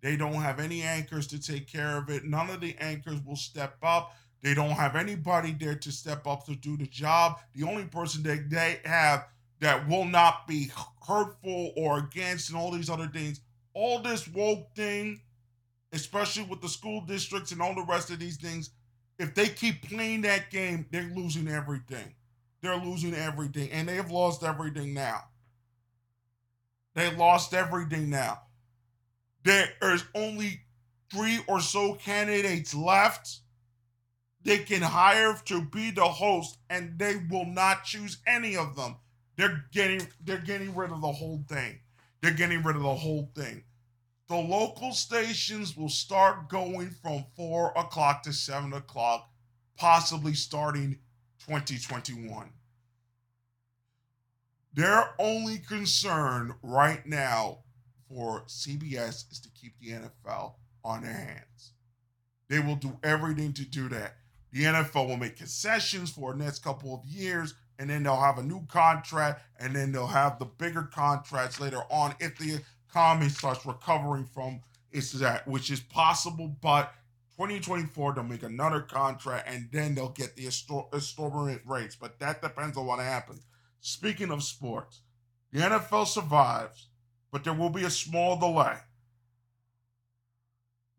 They don't have any anchors to take care of it. None of the anchors will step up. They don't have anybody there to step up to do the job. The only person that they have that will not be hurtful or against and all these other things, all this woke thing, especially with the school districts and all the rest of these things, if they keep playing that game, they're losing everything. They're losing everything, and they've lost everything now. They lost everything now. There is only three or so candidates left they can hire to be the host, and they will not choose any of them. They're getting they're getting rid of the whole thing. They're getting rid of the whole thing. The local stations will start going from four o'clock to seven o'clock possibly starting 2021. Their only concern right now for CBS is to keep the NFL on their hands. They will do everything to do that. The NFL will make concessions for the next couple of years, and then they'll have a new contract, and then they'll have the bigger contracts later on if the economy starts recovering from its that, which is possible, but 2024 they'll make another contract and then they'll get the exorbitant rates. But that depends on what happens. Speaking of sports, the NFL survives, but there will be a small delay.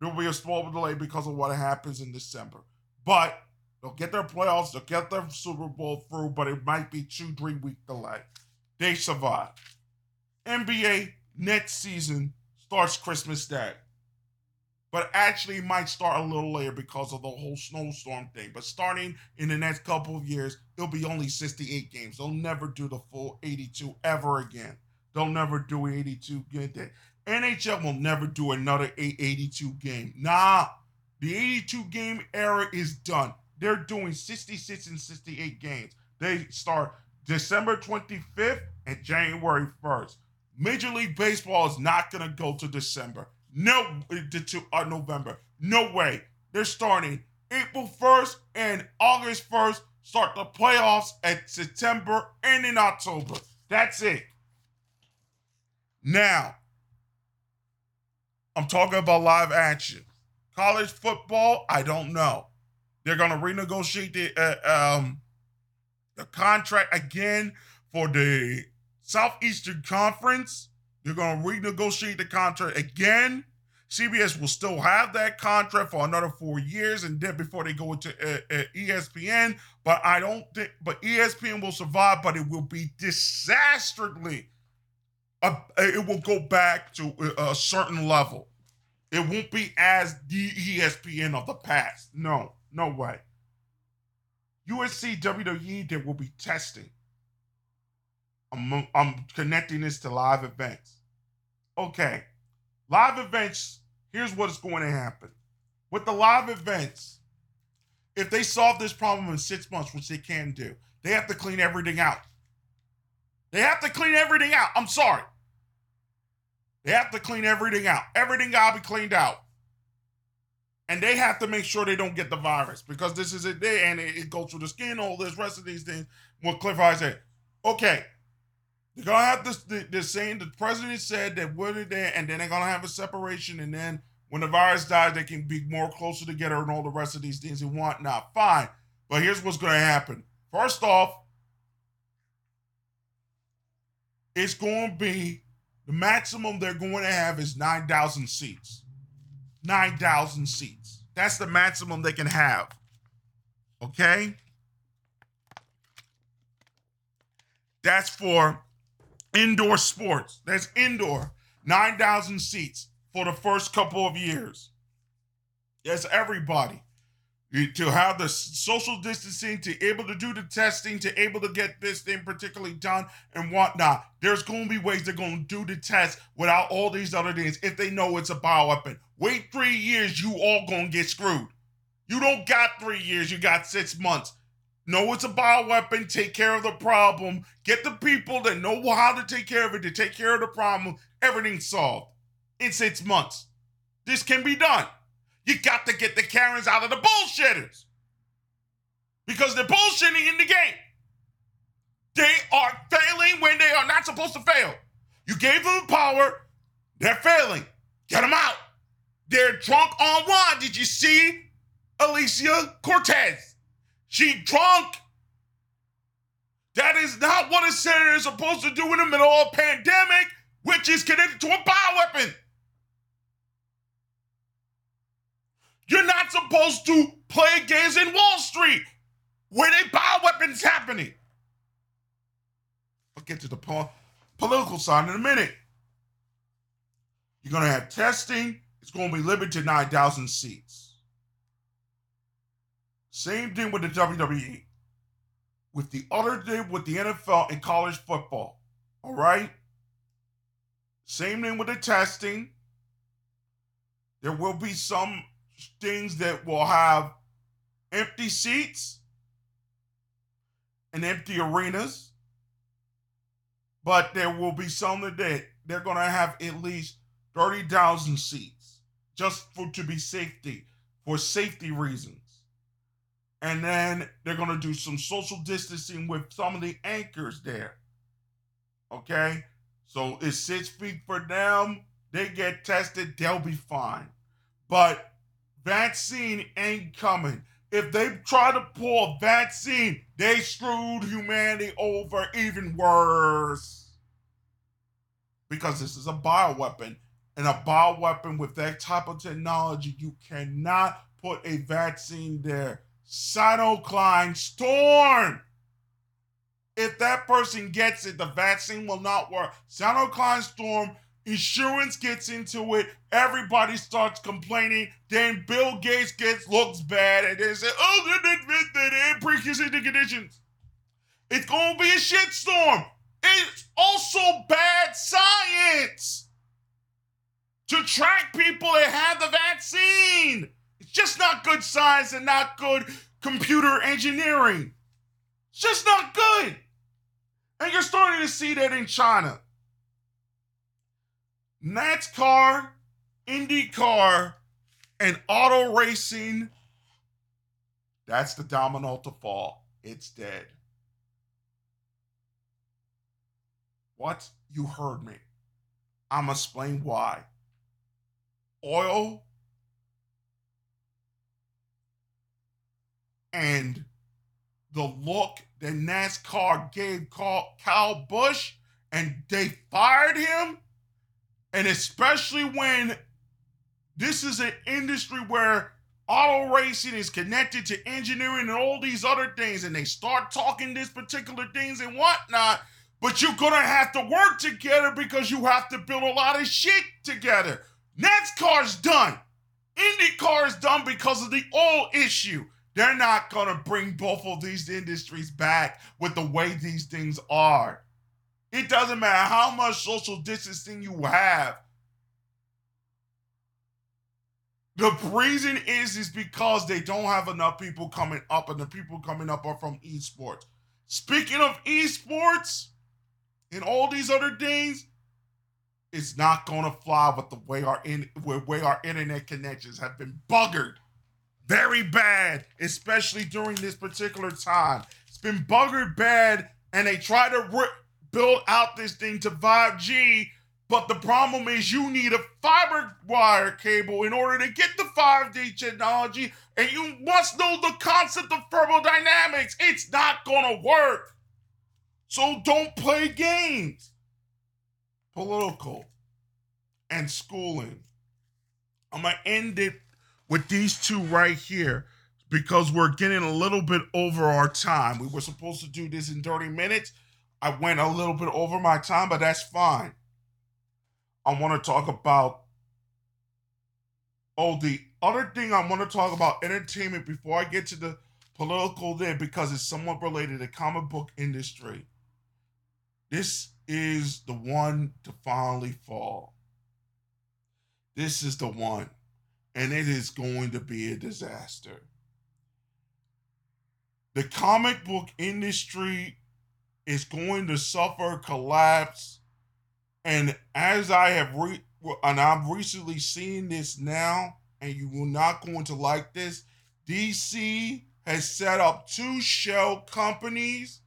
There will be a small delay because of what happens in December. But they'll get their playoffs, they'll get their Super Bowl through, but it might be two, three week delay. They survive. NBA next season starts Christmas Day. But actually might start a little later because of the whole snowstorm thing. But starting in the next couple of years, it'll be only 68 games. They'll never do the full 82 ever again. They'll never do 82 game. NHL will never do another 82 game. Nah, the 82 game era is done. They're doing 66 and 68 games. They start December 25th and January 1st. Major League Baseball is not going to go to December. No, to uh, November. No way. They're starting April 1st and August 1st. Start the playoffs at September and in October. That's it. Now, I'm talking about live action. College football, I don't know. They're going to renegotiate the uh, um, the contract again for the Southeastern Conference. They're going to renegotiate the contract again. CBS will still have that contract for another four years, and then before they go into uh, uh, ESPN. But I don't think, but ESPN will survive, but it will be disastrously. Uh, it will go back to a certain level. It won't be as the ESPN of the past. No, no way. UFC WWE, there will be testing. I'm, um, I'm connecting this to live events. Okay, live events, here's what's going to happen. With the live events, if they solve this problem in six months, which they can do, they have to clean everything out. They have to clean everything out. I'm sorry. They have to clean everything out. Everything got to be cleaned out. And they have to make sure they don't get the virus because this is it there and it, it goes through the skin, all this rest of these things. What Cliff High said. Okay, they're gonna have this. They're saying the president said that we're there, and then they're gonna have a separation, and then when the virus dies, they can be more closer together and all the rest of these things and whatnot. Fine, but here's what's gonna happen. First off, it's to be the maximum they're going to have is nine thousand seats. Nine thousand seats. That's the maximum they can have. Okay. That's for indoor sports. That's indoor. 9,000 seats for the first couple of years. That's everybody. To have the social distancing, to able to do the testing, to able to get this thing particularly done and whatnot. There's going to be ways they're going to do the test without all these other things if they know it's a bioweapon. Wait three years, you all going to get screwed. You don't got three years, you got six months know it's a bioweapon, take care of the problem, get the people that know how to take care of it to take care of the problem, everything's solved in six months. This can be done. You got to get the Karens out of the bullshitters because they're bullshitting in the game. They are failing when they are not supposed to fail. You gave them power, they're failing. Get them out. They're drunk on wine. Did you see Alicia Cortez? She drunk. That is not what a senator is supposed to do in the middle of a pandemic, which is connected to a bioweapon. You're not supposed to play games in Wall Street where they buy weapons happening. I'll get to the po- political side in a minute. You're going to have testing. It's going to be limited to 9,000 seats. Same thing with the WWE. With the other thing with the NFL and college football. All right? Same thing with the testing. There will be some things that will have empty seats and empty arenas, but there will be some that they're going to have at least 30,000 seats just for to be safety for safety reasons. And then they're going to do some social distancing with some of the anchors there. Okay? So it's six feet for them. They get tested, they'll be fine. But vaccine ain't coming. If they try to pull a vaccine, they screwed humanity over even worse. Because this is a bioweapon. And a bioweapon with that type of technology, you cannot put a vaccine there. Cytokine storm. If that person gets it, the vaccine will not work. Cytokine storm Insurance gets into it. Everybody starts complaining. Then Bill Gates gets looks bad, and they say, "Oh, they admit that it pre-existing conditions." It's gonna be a shitstorm. It's also bad science to track people that have the vaccine. It's just not good science and not good computer engineering. It's just not good. And you're starting to see that in China. NASCAR, IndyCar, and auto racing, that's the domino to fall. It's dead. What? You heard me. I'm going to explain why. Oil and the look that NASCAR gave Kyle Busch and they fired him and especially when this is an industry where auto racing is connected to engineering and all these other things, and they start talking these particular things and whatnot, but you're gonna have to work together because you have to build a lot of shit together. NASCAR's done. IndyCar is done because of the oil issue. They're not gonna bring both of these industries back with the way these things are. It doesn't matter how much social distancing you have. The reason is is because they don't have enough people coming up, and the people coming up are from esports. Speaking of esports and all these other things, it's not gonna fly with the way our in with way our internet connections have been buggered. Very bad, especially during this particular time. It's been buggered bad, and they try to rip build out this thing to 5G, but the problem is you need a fiber wire cable in order to get the 5G technology, and you must know the concept of thermodynamics. It's not gonna work. So don't play games. Political and schooling. I'm gonna end it with these two right here because we're getting a little bit over our time. We were supposed to do this in 30 minutes. I went a little bit over my time, but that's fine. I want to talk about. Oh, the other thing I want to talk about entertainment before I get to the political there because it's somewhat related to comic book industry. This is the one to finally fall. This is the one, and it is going to be a disaster. The comic book industry is going to suffer collapse. And as I have re- and I've recently seen this now, and you will not going to like this. DC has set up two shell companies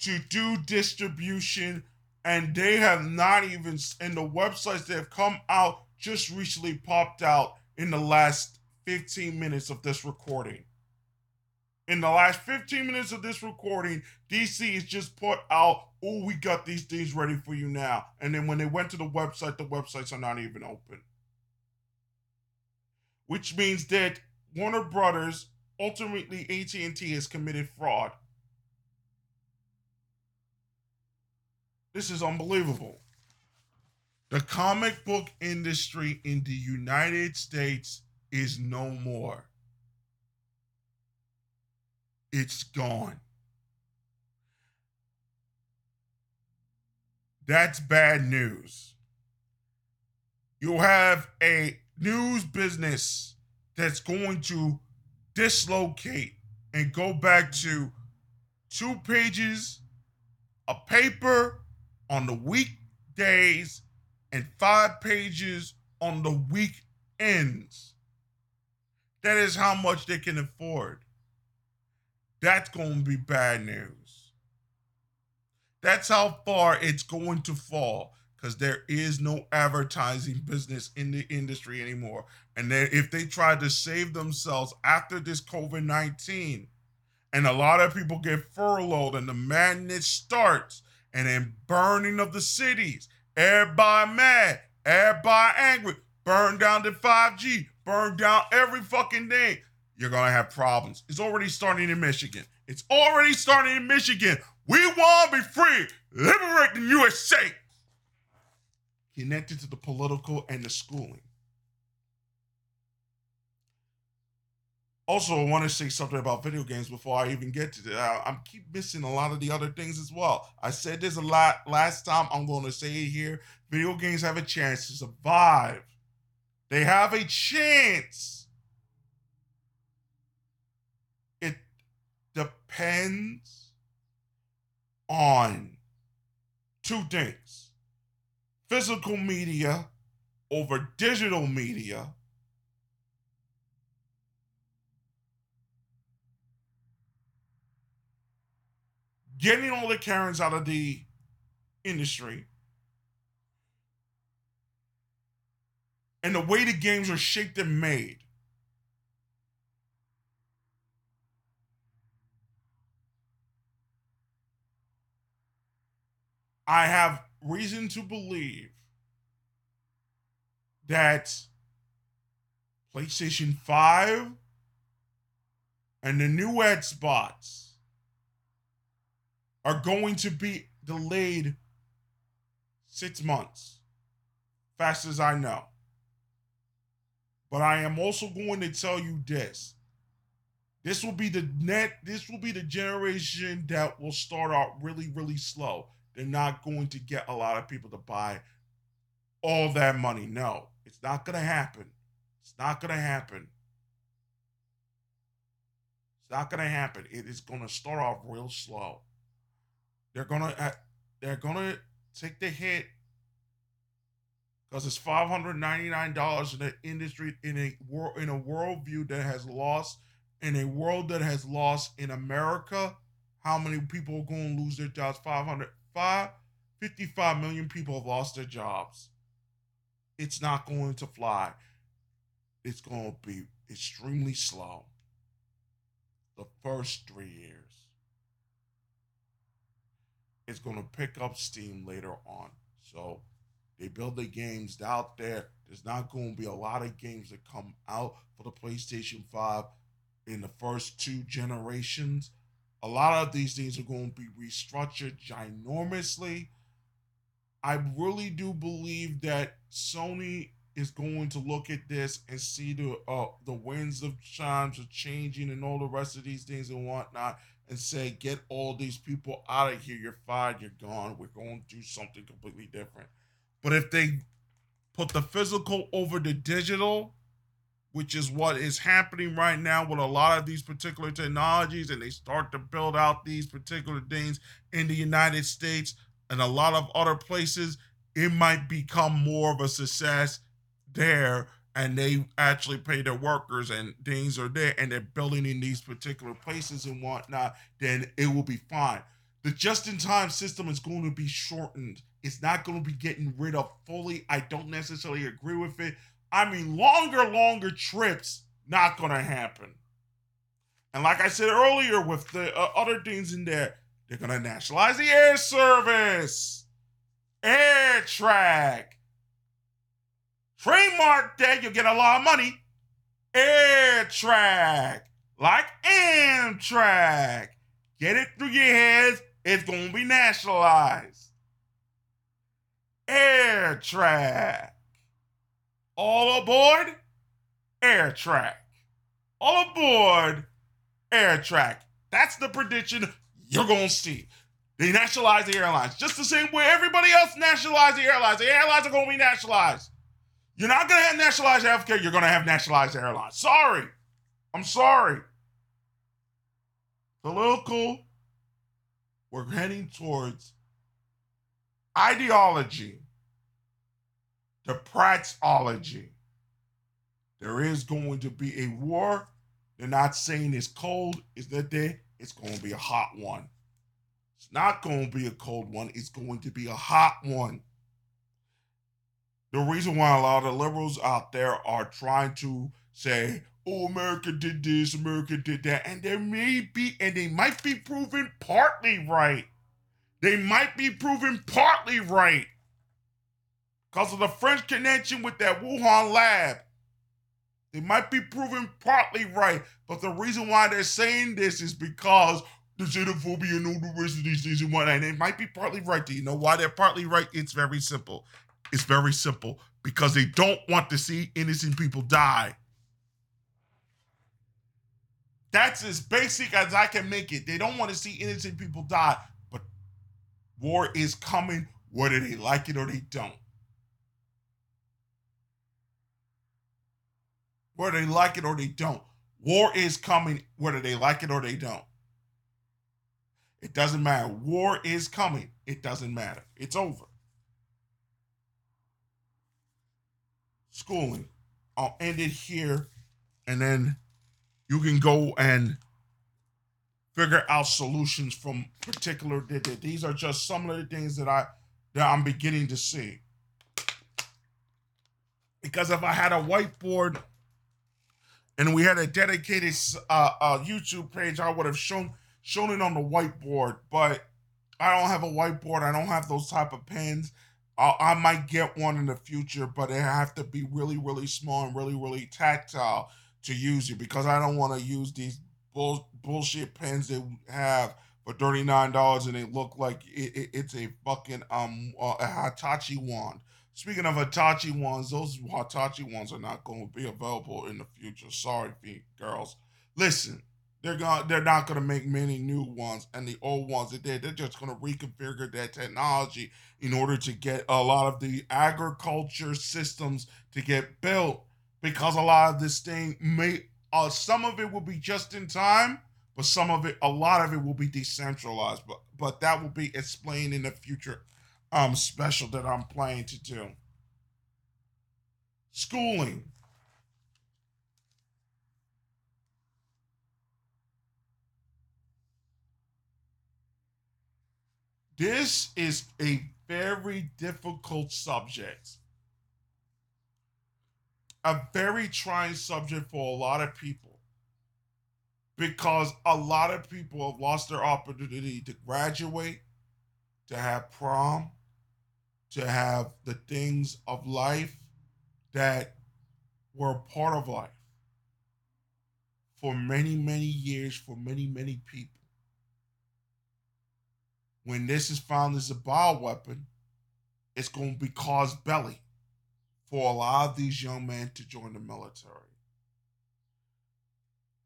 to do distribution, and they have not even and the websites that have come out just recently popped out in the last 15 minutes of this recording in the last 15 minutes of this recording, DC has just put out, oh, we got these things ready for you now. And then when they went to the website, the websites are not even open. Which means that Warner Brothers, ultimately AT&T has committed fraud. This is unbelievable. The comic book industry in the United States is no more it's gone. That's bad news. You'll have a news business that's going to dislocate and go back to two pages a paper on the weekdays and five pages on the weekends. That is how much they can afford. That's going to be bad news. That's how far it's going to fall because there is no advertising business in the industry anymore. And then if they try to save themselves after this COVID 19, and a lot of people get furloughed and the madness starts, and then burning of the cities, everybody mad, everybody angry, burn down the 5G, burn down every fucking thing. You're gonna have problems. It's already starting in Michigan. It's already starting in Michigan. We want to be free. Liberate the USA connected to the political and the schooling. Also, I want to say something about video games before I even get to that. I, keep missing a lot of the other things as well. I said this a lot last time. I'm going to say it here. Video games have a chance to survive. They have a chance. It depends on two things physical media over digital media. Getting all the Karens out of the industry. And the way the games are shaped and made. I have reason to believe that PlayStation 5 and the new Xbox are going to be delayed six months, fast as I know. But I am also going to tell you this. This will be the net, this will be the generation that will start out really, really slow they're not going to get a lot of people to buy all that money. No, it's not going to happen. It's not going to happen. It's not going to happen. It is going to start off real slow. They're going to uh, they're going to take the hit because it's five hundred ninety nine dollars in an industry in a world in a worldview that has lost in a world that has lost in America. How many people are going to lose their jobs? 500 five, 55 million people have lost their jobs. It's not going to fly. It's going to be extremely slow. The first three years. It's going to pick up steam later on. So they build the games out there. There's not going to be a lot of games that come out for the PlayStation 5 in the first two generations a lot of these things are going to be restructured ginormously. I really do believe that Sony is going to look at this and see the uh, the winds of chimes are changing and all the rest of these things and whatnot, and say, get all these people out of here. You're fired. You're gone. We're going to do something completely different. But if they put the physical over the digital, which is what is happening right now with a lot of these particular technologies, and they start to build out these particular things in the United States and a lot of other places, it might become more of a success there. And they actually pay their workers and things are there, and they're building in these particular places and whatnot, then it will be fine. The just in time system is going to be shortened. It's not going to be getting rid of fully. I don't necessarily agree with it I mean, longer, longer trips, not going to happen. And like I said earlier, with the uh, other things in there, they're going to nationalize the air service, air track. Trademark that, you'll get a lot of money. Air track, like Amtrak. Get it through your heads, it's going to be nationalized. Air track. All aboard Air Track. All aboard Air Track. That's the prediction you're going to see. They nationalize the airlines just the same way everybody else nationalized the airlines. The airlines are going to be nationalized. You're not going to have nationalized healthcare. You're going to have nationalized airlines. Sorry. I'm sorry. Political, we're heading towards ideology, the Prattology. There is going to be a war. They're not saying it's cold. Is that there? It's going to be a hot one. It's not going to be a cold one. It's going to be a hot one. The reason why a lot of liberals out there are trying to say, oh, America did this, America did that, and there may be, and they might be proven partly right. They might be proven partly right because of the French connection with that Wuhan lab. They might be proven partly right, but the reason why they're saying this is because the xenophobia and all the rest of these things and whatnot. And they might be partly right. Do you know why they're partly right? It's very simple. It's very simple because they don't want to see innocent people die. That's as basic as I can make it. They don't want to see innocent people die, but war is coming whether they like it or they don't. Whether they like it or they don't. War is coming whether they like it or they don't. It doesn't matter. War is coming. It doesn't matter. It's over. Schooling. I'll end it here and then you can go and figure out solutions from particular these are just some of the things that I that I'm beginning to see. Because if I had a whiteboard and we had a dedicated uh, uh, YouTube page, I would have shown shown it on the whiteboard, but I don't have a whiteboard. I don't have those type of pens. I, I might get one in the future, but it have to be really, really small and really, really tactile to use it because I don't want to use these bull, bullshit pens they have for thirty nine dollars and they look like it, it, it's a fucking um uh, a Hitachi wand. Speaking of Hitachi ones, those Hitachi ones are not going to be available in the future. Sorry, girls. Listen, they're going they're not gonna make many new ones, and the old ones that they they're just gonna reconfigure that technology in order to get a lot of the agriculture systems to get built. Because a lot of this thing may uh, some of it will be just in time, but some of it, a lot of it will be decentralized. But but that will be explained in the future um special that I'm planning to do. Schooling. This is a very difficult subject. A very trying subject for a lot of people. Because a lot of people have lost their opportunity to graduate, to have prom, to have the things of life that were part of life for many, many years, for many, many people when this is found as a bioweapon, it's going to be casus belli for a lot of these young men to join the military.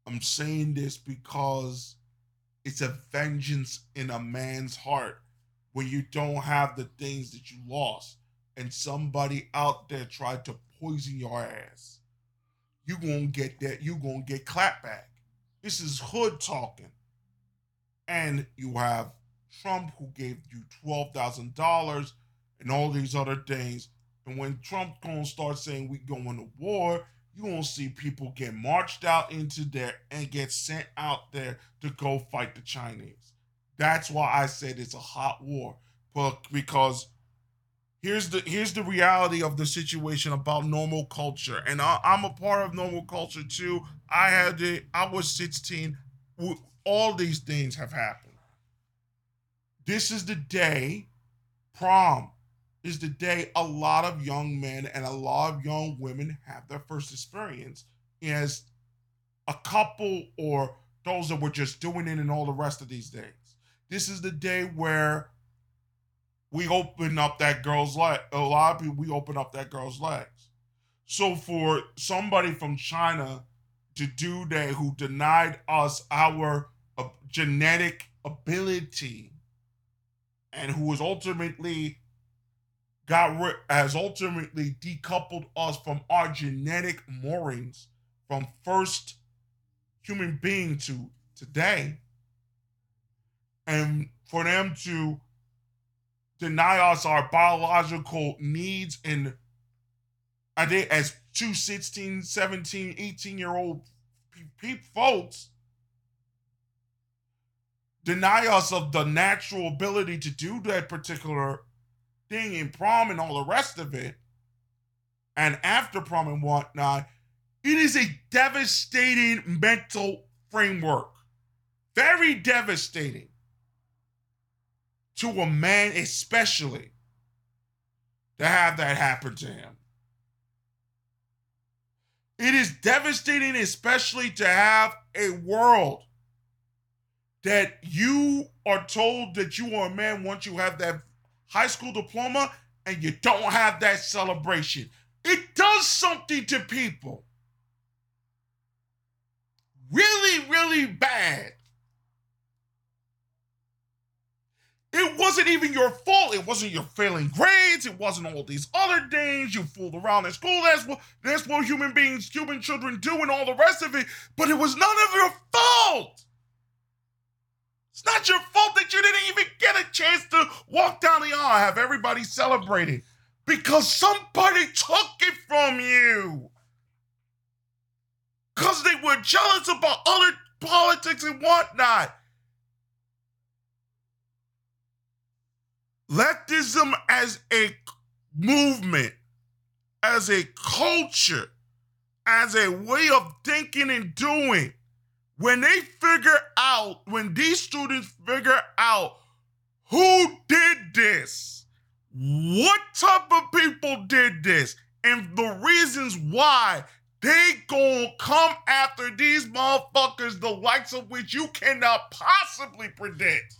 I'm saying this because it's a vengeance in a man's heart when you don't have the things that you lost and somebody out there tried to poison your ass. You gonna get that, you gonna get clapped clapback. This is hood talking. And you have Trump who gave you $12,000 and all these other things. And when Trump gonna start saying we going to war, you gonna see people get marched out into there and get sent out there to go fight the Chinese. That's why I said it's a hot war. Because here's the here's the reality of the situation about normal culture, and I, am a part of normal culture too. I had it. I was 16. All these things have happened. This is the day, prom is the day a lot of young men and a lot of young women have their first experience as a couple or those that were just doing it and all the rest of these days. This is the day where we open up that girl's leg. A lot of people, we open up that girl's legs. So for somebody from China to do that who denied us our uh, genetic ability and who has ultimately got rid has ultimately decoupled us from our genetic moorings from first human being to today and for them to deny us our biological needs and I did as two 16, 17, 18 year old pe- folks deny us of the natural ability to do that particular thing in prom and all the rest of it, and after prom and whatnot, it is a devastating mental framework. Very devastating to a man, especially to have that happen to him. It is devastating, especially to have a world that you are told that you are a man once you have that high school diploma and you don't have that celebration. It does something to people. Really, really bad. It wasn't even your fault. It wasn't your failing grades. It wasn't all these other things. You fooled around in school. That's what that's what human beings, human children do, and all the rest of it. But it was none of your fault. It's not your fault that you didn't even get a chance to walk down the aisle, have everybody celebrating because somebody took it from you. Because they were jealous about other politics and whatnot. Leftism as a movement, as a culture, as a way of thinking and doing, when they figure out, when these students figure out who did this, what type of people did this, and the reasons why they gonna come after these motherfuckers, the likes of which you cannot possibly predict.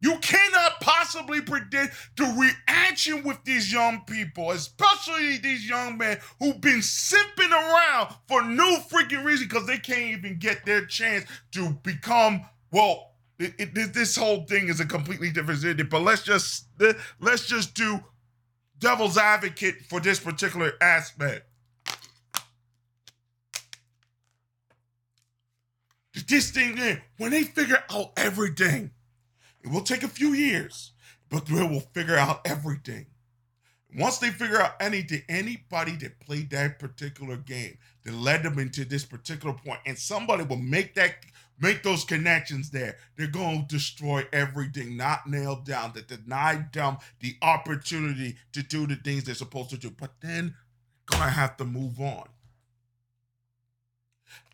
You cannot possibly predict the reaction with these young people, especially these young men who've been simping around for no freaking reason because they can't even get their chance to become, well, it, it, this whole thing is a completely different city, but let's just let's just do devil's advocate for this particular aspect. This thing, when they figure out everything, it will take a few years, but they will figure out everything. Once they figure out anything, anybody that played that particular game that led them into this particular point, and somebody will make that make those connections there. They're going to destroy everything not nailed down, that denied them the opportunity to do the things they're supposed to do. But then gonna have to move on.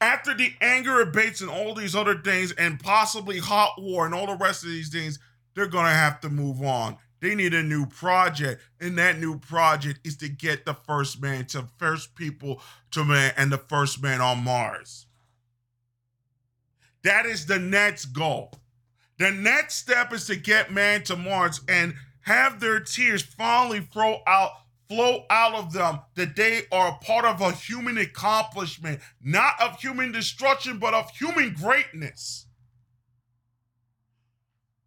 After the anger abates and all these other things, and possibly hot war and all the rest of these things, they're gonna have to move on. They need a new project, and that new project is to get the first man to first people to man and the first man on Mars. That is the next goal. The next step is to get man to Mars and have their tears finally flow out flow out of them that they are a part of a human accomplishment, not of human destruction, but of human greatness.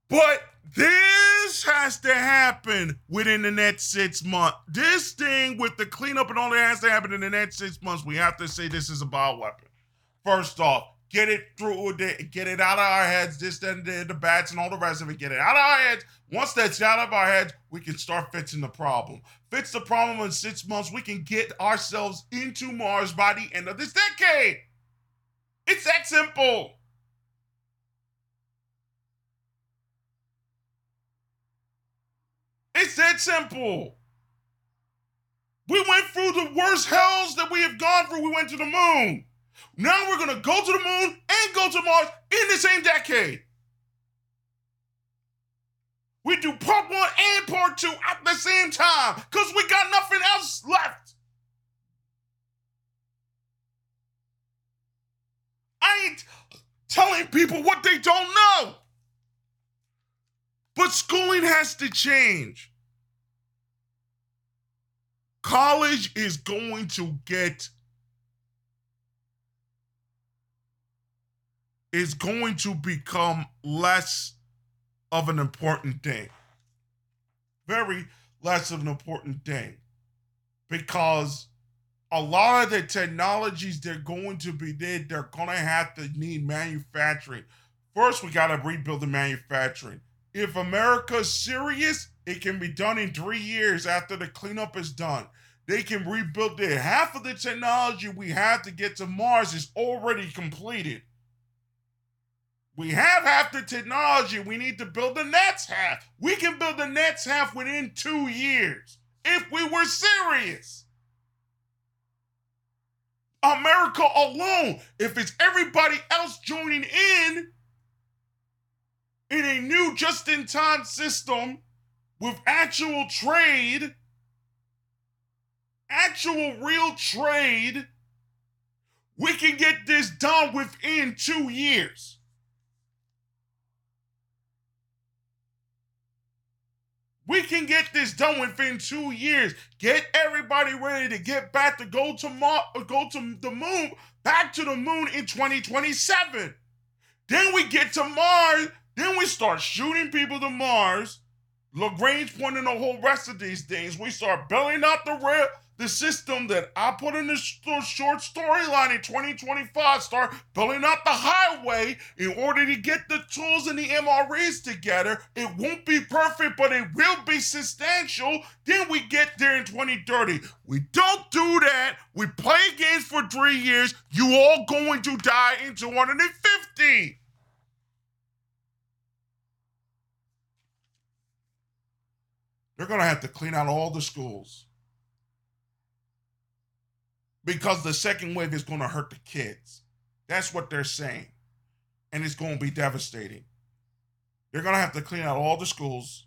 But this has to happen within the next six months. This thing with the cleanup and all that has to happen in the next six months. We have to say this is a bioweapon. First off, get it through, get it out of our heads, this, then the, the bats and all the rest of it, get it out of our heads. Once that's out of our heads, we can start fixing the problem. Fix the problem in six months, we can get ourselves into Mars by the end of this decade. It's that simple. It's that simple. We went through the worst hells that we have gone through. We went to the moon. Now we're going to go to the moon and go to Mars in the same decade. We do part one and part two at the same time because we got nothing else left. I ain't telling people what they don't know. But schooling has to change. College is going to get is going to become less of an important thing. Very less of an important thing. Because a lot of the technologies they're going to be there, they're going to have to need manufacturing. First, we got to rebuild the manufacturing. If America's serious, it can be done in three years after the cleanup is done. They can rebuild it. Half of the technology we have to get to Mars is already completed. We have half the technology. We need to build the next half. We can build the next half within two years if we were serious. America alone, if it's everybody else joining in, in a new just in time system with actual trade, actual real trade, we can get this done within two years. We can get this done within two years. Get everybody ready to get back to go to Mar- uh, go to the moon, back to the moon in 2027. Then we get to Mars. Then we start shooting people to Mars. Lagrange point pointing the whole rest of these things. We start building out the rail the system that I put in the short storyline in 2025, start building out the highway in order to get the tools and the MREs together. It won't be perfect, but it will be substantial. Then we get there in 2030. We don't do that. We play games for three years. You all going to die in 250. They're going to have to clean out all the schools because the second wave is going to hurt the kids. That's what they're saying. And it's going to be devastating. They're going to have to clean out all the schools.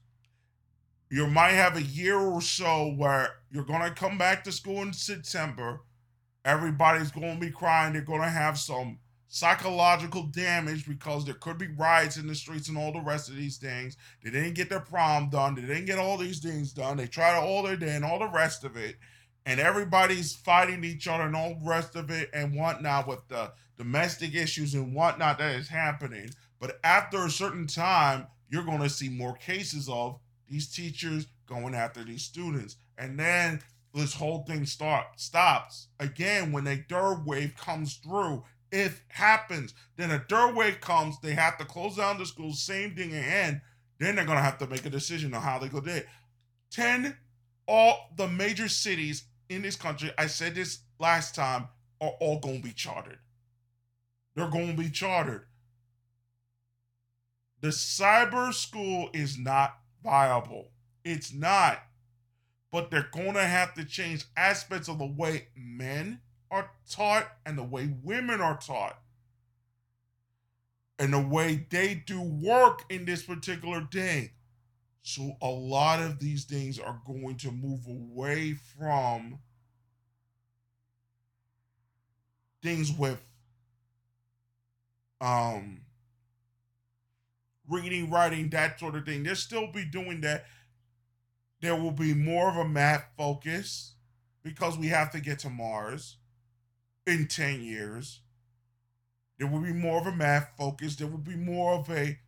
You might have a year or so where you're going to come back to school in September. Everybody's going to be crying. They're going to have some psychological damage because there could be riots in the streets and all the rest of these things. They didn't get their prom done. They didn't get all these things done. They tried all their day and all the rest of it and everybody's fighting each other and all the rest of it and whatnot with the domestic issues and whatnot that is happening. But after a certain time, you're going to see more cases of these teachers going after these students. And then this whole thing start stops again when a third wave comes through. If happens, then a third wave comes, they have to close down the schools, same thing again. Then they're gonna have to make a decision on how they go do it. 10 all the major cities in this country, I said this last time, are all going to be chartered. They're going to be chartered. The cyber school is not viable. It's not. But they're going to have to change aspects of the way men are taught and the way women are taught and the way they do work in this particular day. So a lot of these things are going to move away from things with um reading, writing, that sort of thing. They'll still be doing that. There will be more of a math focus because we have to get to Mars in 10 years. There will be more of a math focus. There will be more of a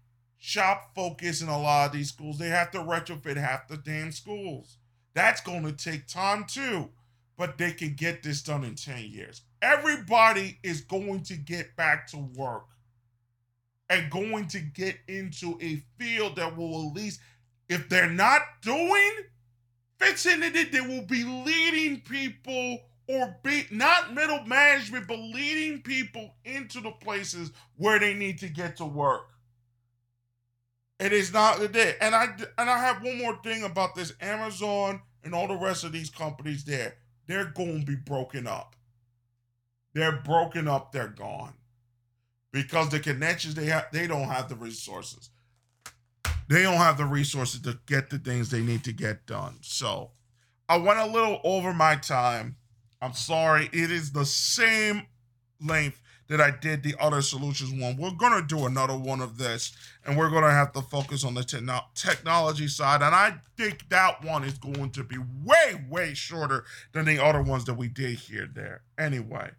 shop focus in a lot of these schools. They have to retrofit half the damn schools. That's going to take time too, but they can get this done in 10 years. Everybody is going to get back to work and going to get into a field that will at least, if they're not doing fixing it, they will be leading people or be not middle management, but leading people into the places where they need to get to work. It is not the day. And I and I have one more thing about this Amazon and all the rest of these companies there. They're going to be broken up. They're broken up, they're gone. Because the connections they have they don't have the resources. They don't have the resources to get the things they need to get done. So, I went a little over my time. I'm sorry. It is the same length that I did the other solutions one. We're going to do another one of this, and we're going to have to focus on the te- technology side. And I think that one is going to be way, way shorter than the other ones that we did here there. Anyway.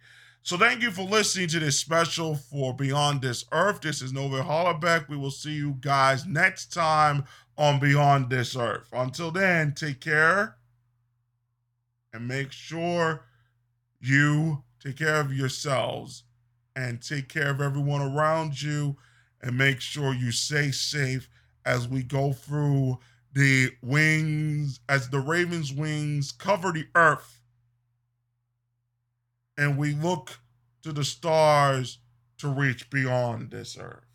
So thank you for listening to this special for Beyond This Earth. This is Nova Hollaback. We will see you guys next time on Beyond This Earth. Until then, take care and make sure You take care of yourselves and take care of everyone around you and make sure you stay safe as we go through the wings, as the raven's wings cover the earth and we look to the stars to reach beyond this earth.